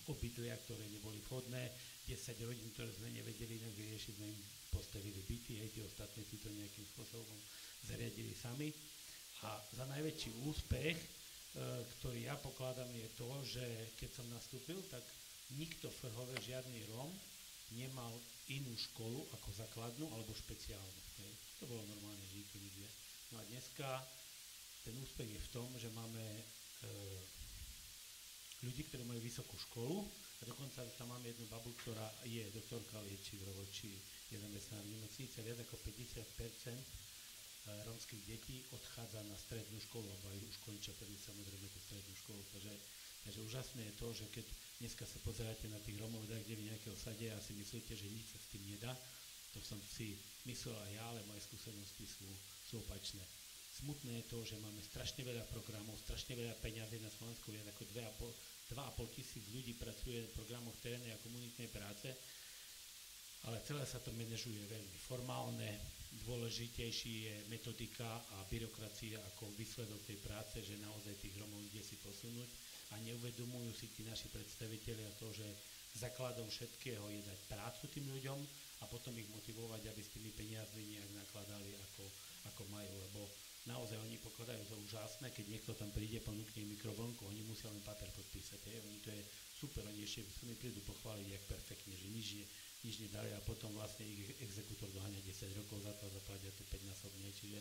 obydlia, ktoré neboli vhodné, 10 rodín, ktoré sme nevedeli inak vyriešiť, sme im postavili byty, aj tie ostatné si to nejakým spôsobom zariadili sami. A za najväčší úspech, ktorý ja pokladám, je to, že keď som nastúpil, tak nikto v Frhove, žiadny Rom, nemal inú školu ako základnú alebo špeciálnu. Hej. To bolo normálne, nikto nikde. No a dneska ten úspech je v tom, že máme e, ľudí, ktorí majú vysokú školu a dokonca tam máme jednu babu, ktorá je doktorka liečiv či je zamestnaná v nemocnici viac ako 50 eh, rómskych detí odchádza na strednú školu, alebo aj už končia tedy samozrejme tú strednú školu. Takže, takže úžasné je to, že keď dneska sa pozeráte na tých Rómov, kde v nejakého sade a si myslíte, že nič sa s tým nedá, to som si myslel aj ja, ale moje skúsenosti sú, sú opačné. Smutné je to, že máme strašne veľa programov, strašne veľa peňazí na Slovensku, viac ako 2,5 tisíc ľudí pracuje v programoch terénnej a komunitnej práce, ale celé sa to manažuje veľmi formálne, dôležitejší je metodika a byrokracia ako výsledok tej práce, že naozaj tých Romov ide si posunúť. A neuvedomujú si tí naši predstavitelia to, že základom všetkého je dať prácu tým ľuďom a potom ich motivovať, aby s tými peniazmi nejak nakladali ako, ako majú, lebo naozaj oni pokladajú za úžasné, keď niekto tam príde, ponúkne mikrovlnku, oni musia len papier podpísať, je, oni to je super, oni ešte sa mi prídu pochváliť, jak perfektne, že nič, ne, nič nedali a potom vlastne ich exekútor doháňa 10 rokov za to a zaplatia to 5 násobne, čiže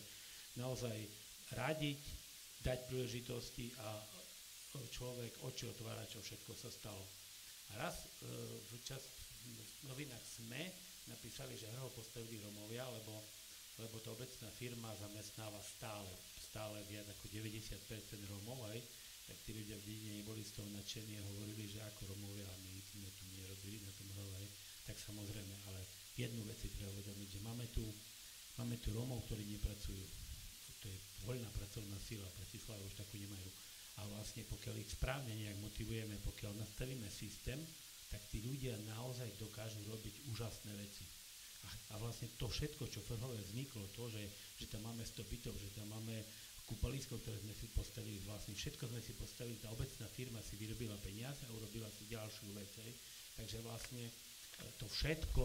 naozaj radiť, dať príležitosti a človek oči otvára, čo všetko sa stalo. A raz e, v, čas, novinách SME napísali, že hro postavili Romovia, lebo lebo tá obecná firma zamestnáva stále, stále viac ako 90% Rómov, aj, tak tí ľudia v dedine neboli z toho nadšení a hovorili, že ako Rómovia a my sme tu nerobili na tom hrove, tak samozrejme, ale jednu vec si treba uvedomiť, že máme tu, máme tu Rómov, ktorí nepracujú. To je voľná pracovná sila, Bratislava už takú nemajú. A vlastne pokiaľ ich správne nejak motivujeme, pokiaľ nastavíme systém, tak tí ľudia naozaj dokážu robiť úžasné veci a, a vlastne to všetko, čo v Frhove vzniklo, to, že, že tam máme 100 bytov, že tam máme kúpalisko, ktoré sme si postavili vlastne, všetko sme si postavili, tá obecná firma si vyrobila peniaze a urobila si ďalšiu vec. Takže vlastne to všetko,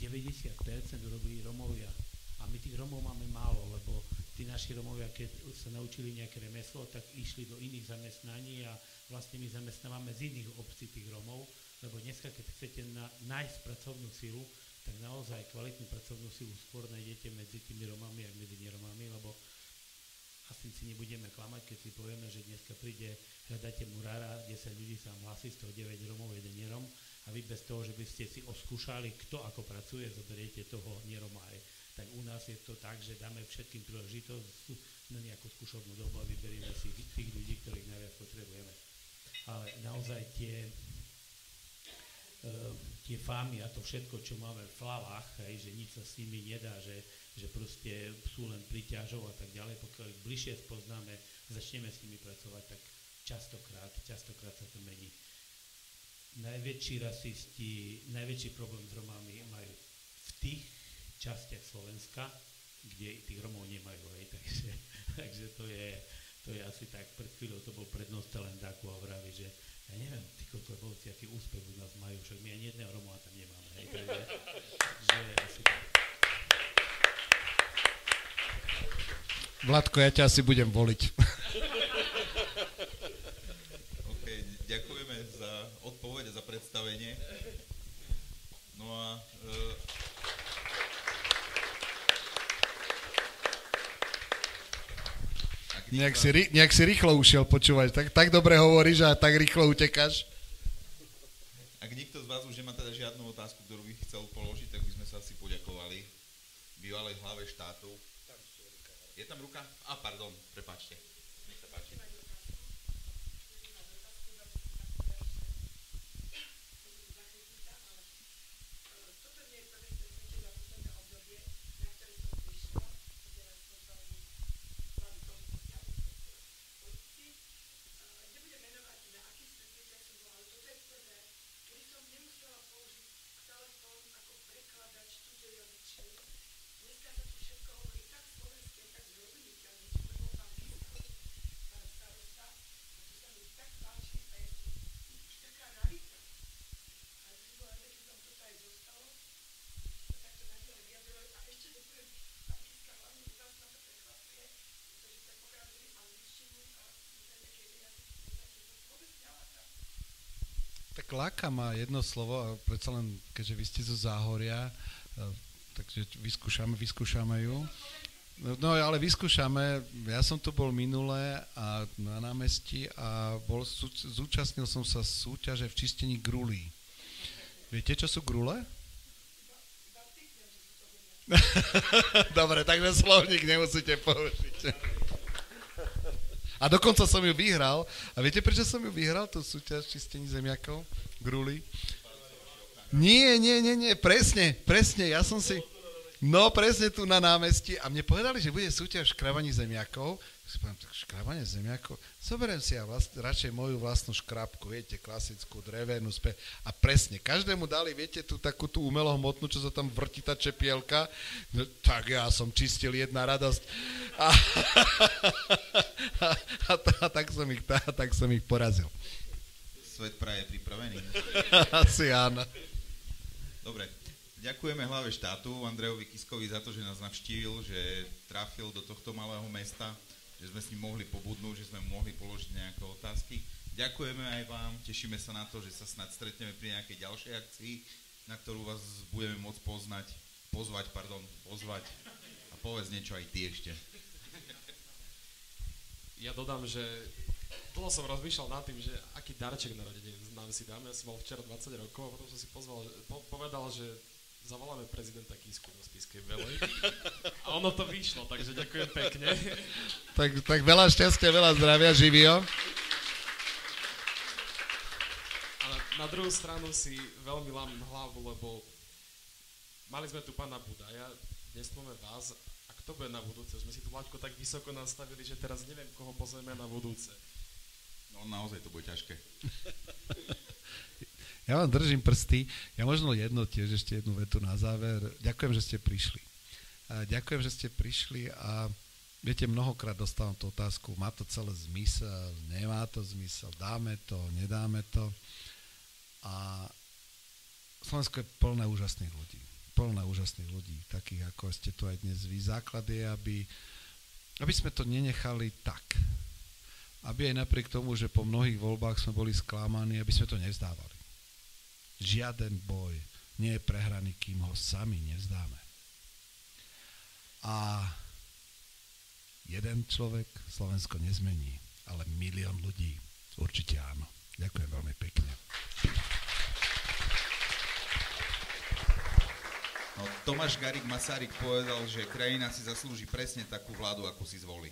90% urobili Romovia. A my tých Romov máme málo, lebo tí naši Romovia, keď sa naučili nejaké remeslo, tak išli do iných zamestnaní a vlastne my zamestnávame z iných obcí tých Romov, lebo dneska, keď chcete na, nájsť pracovnú silu, tak naozaj kvalitnú pracovnú silu skôr nájdete medzi tými Romami a medzi neromami, lebo asi si nebudeme klamať, keď si povieme, že dneska príde, hľadáte murára, 10 ľudí sa hlasí, z toho 9 Romov, jeden nerom a vy bez toho, že by ste si oskúšali, kto ako pracuje, zoberiete toho neroma aj. Tak u nás je to tak, že dáme všetkým príležitosť na nejakú skúšobnú dobu a vyberieme si tých ľudí, ktorých najviac potrebujeme. Ale naozaj tie, uh, tie fámy a to všetko, čo máme v hlavách, hej, že nič sa s nimi nedá, že, že proste sú len príťažov a tak ďalej, pokiaľ ich bližšie spoznáme, začneme s nimi pracovať, tak častokrát, častokrát sa to mení najväčší rasisti, najväčší problém s Romami majú v tých častiach Slovenska, kde tých Romov nemajú, hej, takže, takže to, je, to je asi tak, pred chvíľou to bol prednosta len Daku a vraví, že ja neviem, tí kotlebovci, aký úspech u nás majú, však my ani jedného Romova tam nemáme, hej, takže, že asi tak. Vladko, ja ťa asi budem voliť. predstavenie. No a... E, nejak, si, nejak si rýchlo ušiel počúvať. Tak, tak dobre hovoríš a tak rýchlo utekáš. Ak nikto z vás už nemá teda žiadnu otázku, ktorú by chcel položiť, tak by sme sa asi poďakovali bývalej hlave štátu. Je tam ruka? A, pardon, prepačte. Tak láka ma jedno slovo, a predsa len, keďže vy ste zo Záhoria, e, takže vyskúšame, vyskúšame ju. No, ale vyskúšame, ja som tu bol minule a na námestí a bol, zúčastnil som sa súťaže v čistení grulí. Viete, čo sú grule? Dobre, takže slovník nemusíte použiť. A dokonca som ju vyhral. A viete, prečo som ju vyhral, tú súťaž čistení zemiakov? Gruli? Nie, nie, nie, nie, presne, presne, ja som si... No, presne tu na námestí a mne povedali, že bude súťaž v škravaní zemiakov. Si poviem, tak škrabanie zemiakov? Zoberiem si ja vlast, radšej moju vlastnú škrabku, viete, klasickú, drevenú spe. A presne, každému dali, viete, tú takú tú umelohmotnú, čo sa tam vrti tá čepielka. No, tak ja som čistil jedna radosť. A, a, a, a tak, som ich, tá, tak som ich porazil. Svet praje pripravený. Asi áno. Dobre, ďakujeme hlave štátu Andrejovi Kiskovi za to, že nás navštívil, že trafil do tohto malého mesta že sme s ním mohli pobudnúť, že sme mohli položiť nejaké otázky. Ďakujeme aj vám, tešíme sa na to, že sa snad stretneme pri nejakej ďalšej akcii, na ktorú vás budeme môcť poznať, pozvať, pardon, pozvať a povedz niečo aj ty ešte. Ja dodám, že dlho som rozmýšľal nad tým, že aký darček narodenie nám si dáme. Ja som mal včera 20 rokov a potom som si pozval, po, povedal, že zavoláme prezidenta Kisku do Spiskej Belej. A ono to vyšlo, takže ďakujem pekne. Tak, tak veľa šťastia, veľa zdravia, živio. Ale na druhú stranu si veľmi lámim hlavu, lebo mali sme tu pána Budaja, dnes máme vás, a kto bude na budúce? Sme si tu Vlaďko tak vysoko nastavili, že teraz neviem, koho pozrieme na budúce. No naozaj to bude ťažké. Ja vám držím prsty. Ja možno jedno tiež, ešte jednu vetu na záver. Ďakujem, že ste prišli. Ďakujem, že ste prišli a viete, mnohokrát dostávam tú otázku, má to celé zmysel, nemá to zmysel, dáme to, nedáme to. A Slovensko je plné úžasných ľudí. Plné úžasných ľudí, takých ako ste tu aj dnes vy. Základ je, aby aby sme to nenechali tak. Aby aj napriek tomu, že po mnohých voľbách sme boli sklamaní, aby sme to nezdávali. Žiaden boj nie je prehraný, kým ho sami nevzdáme. A jeden človek Slovensko nezmení, ale milión ľudí určite áno. Ďakujem veľmi pekne. No, Tomáš Garik Masaryk povedal, že krajina si zaslúži presne takú vládu, ako si zvolí.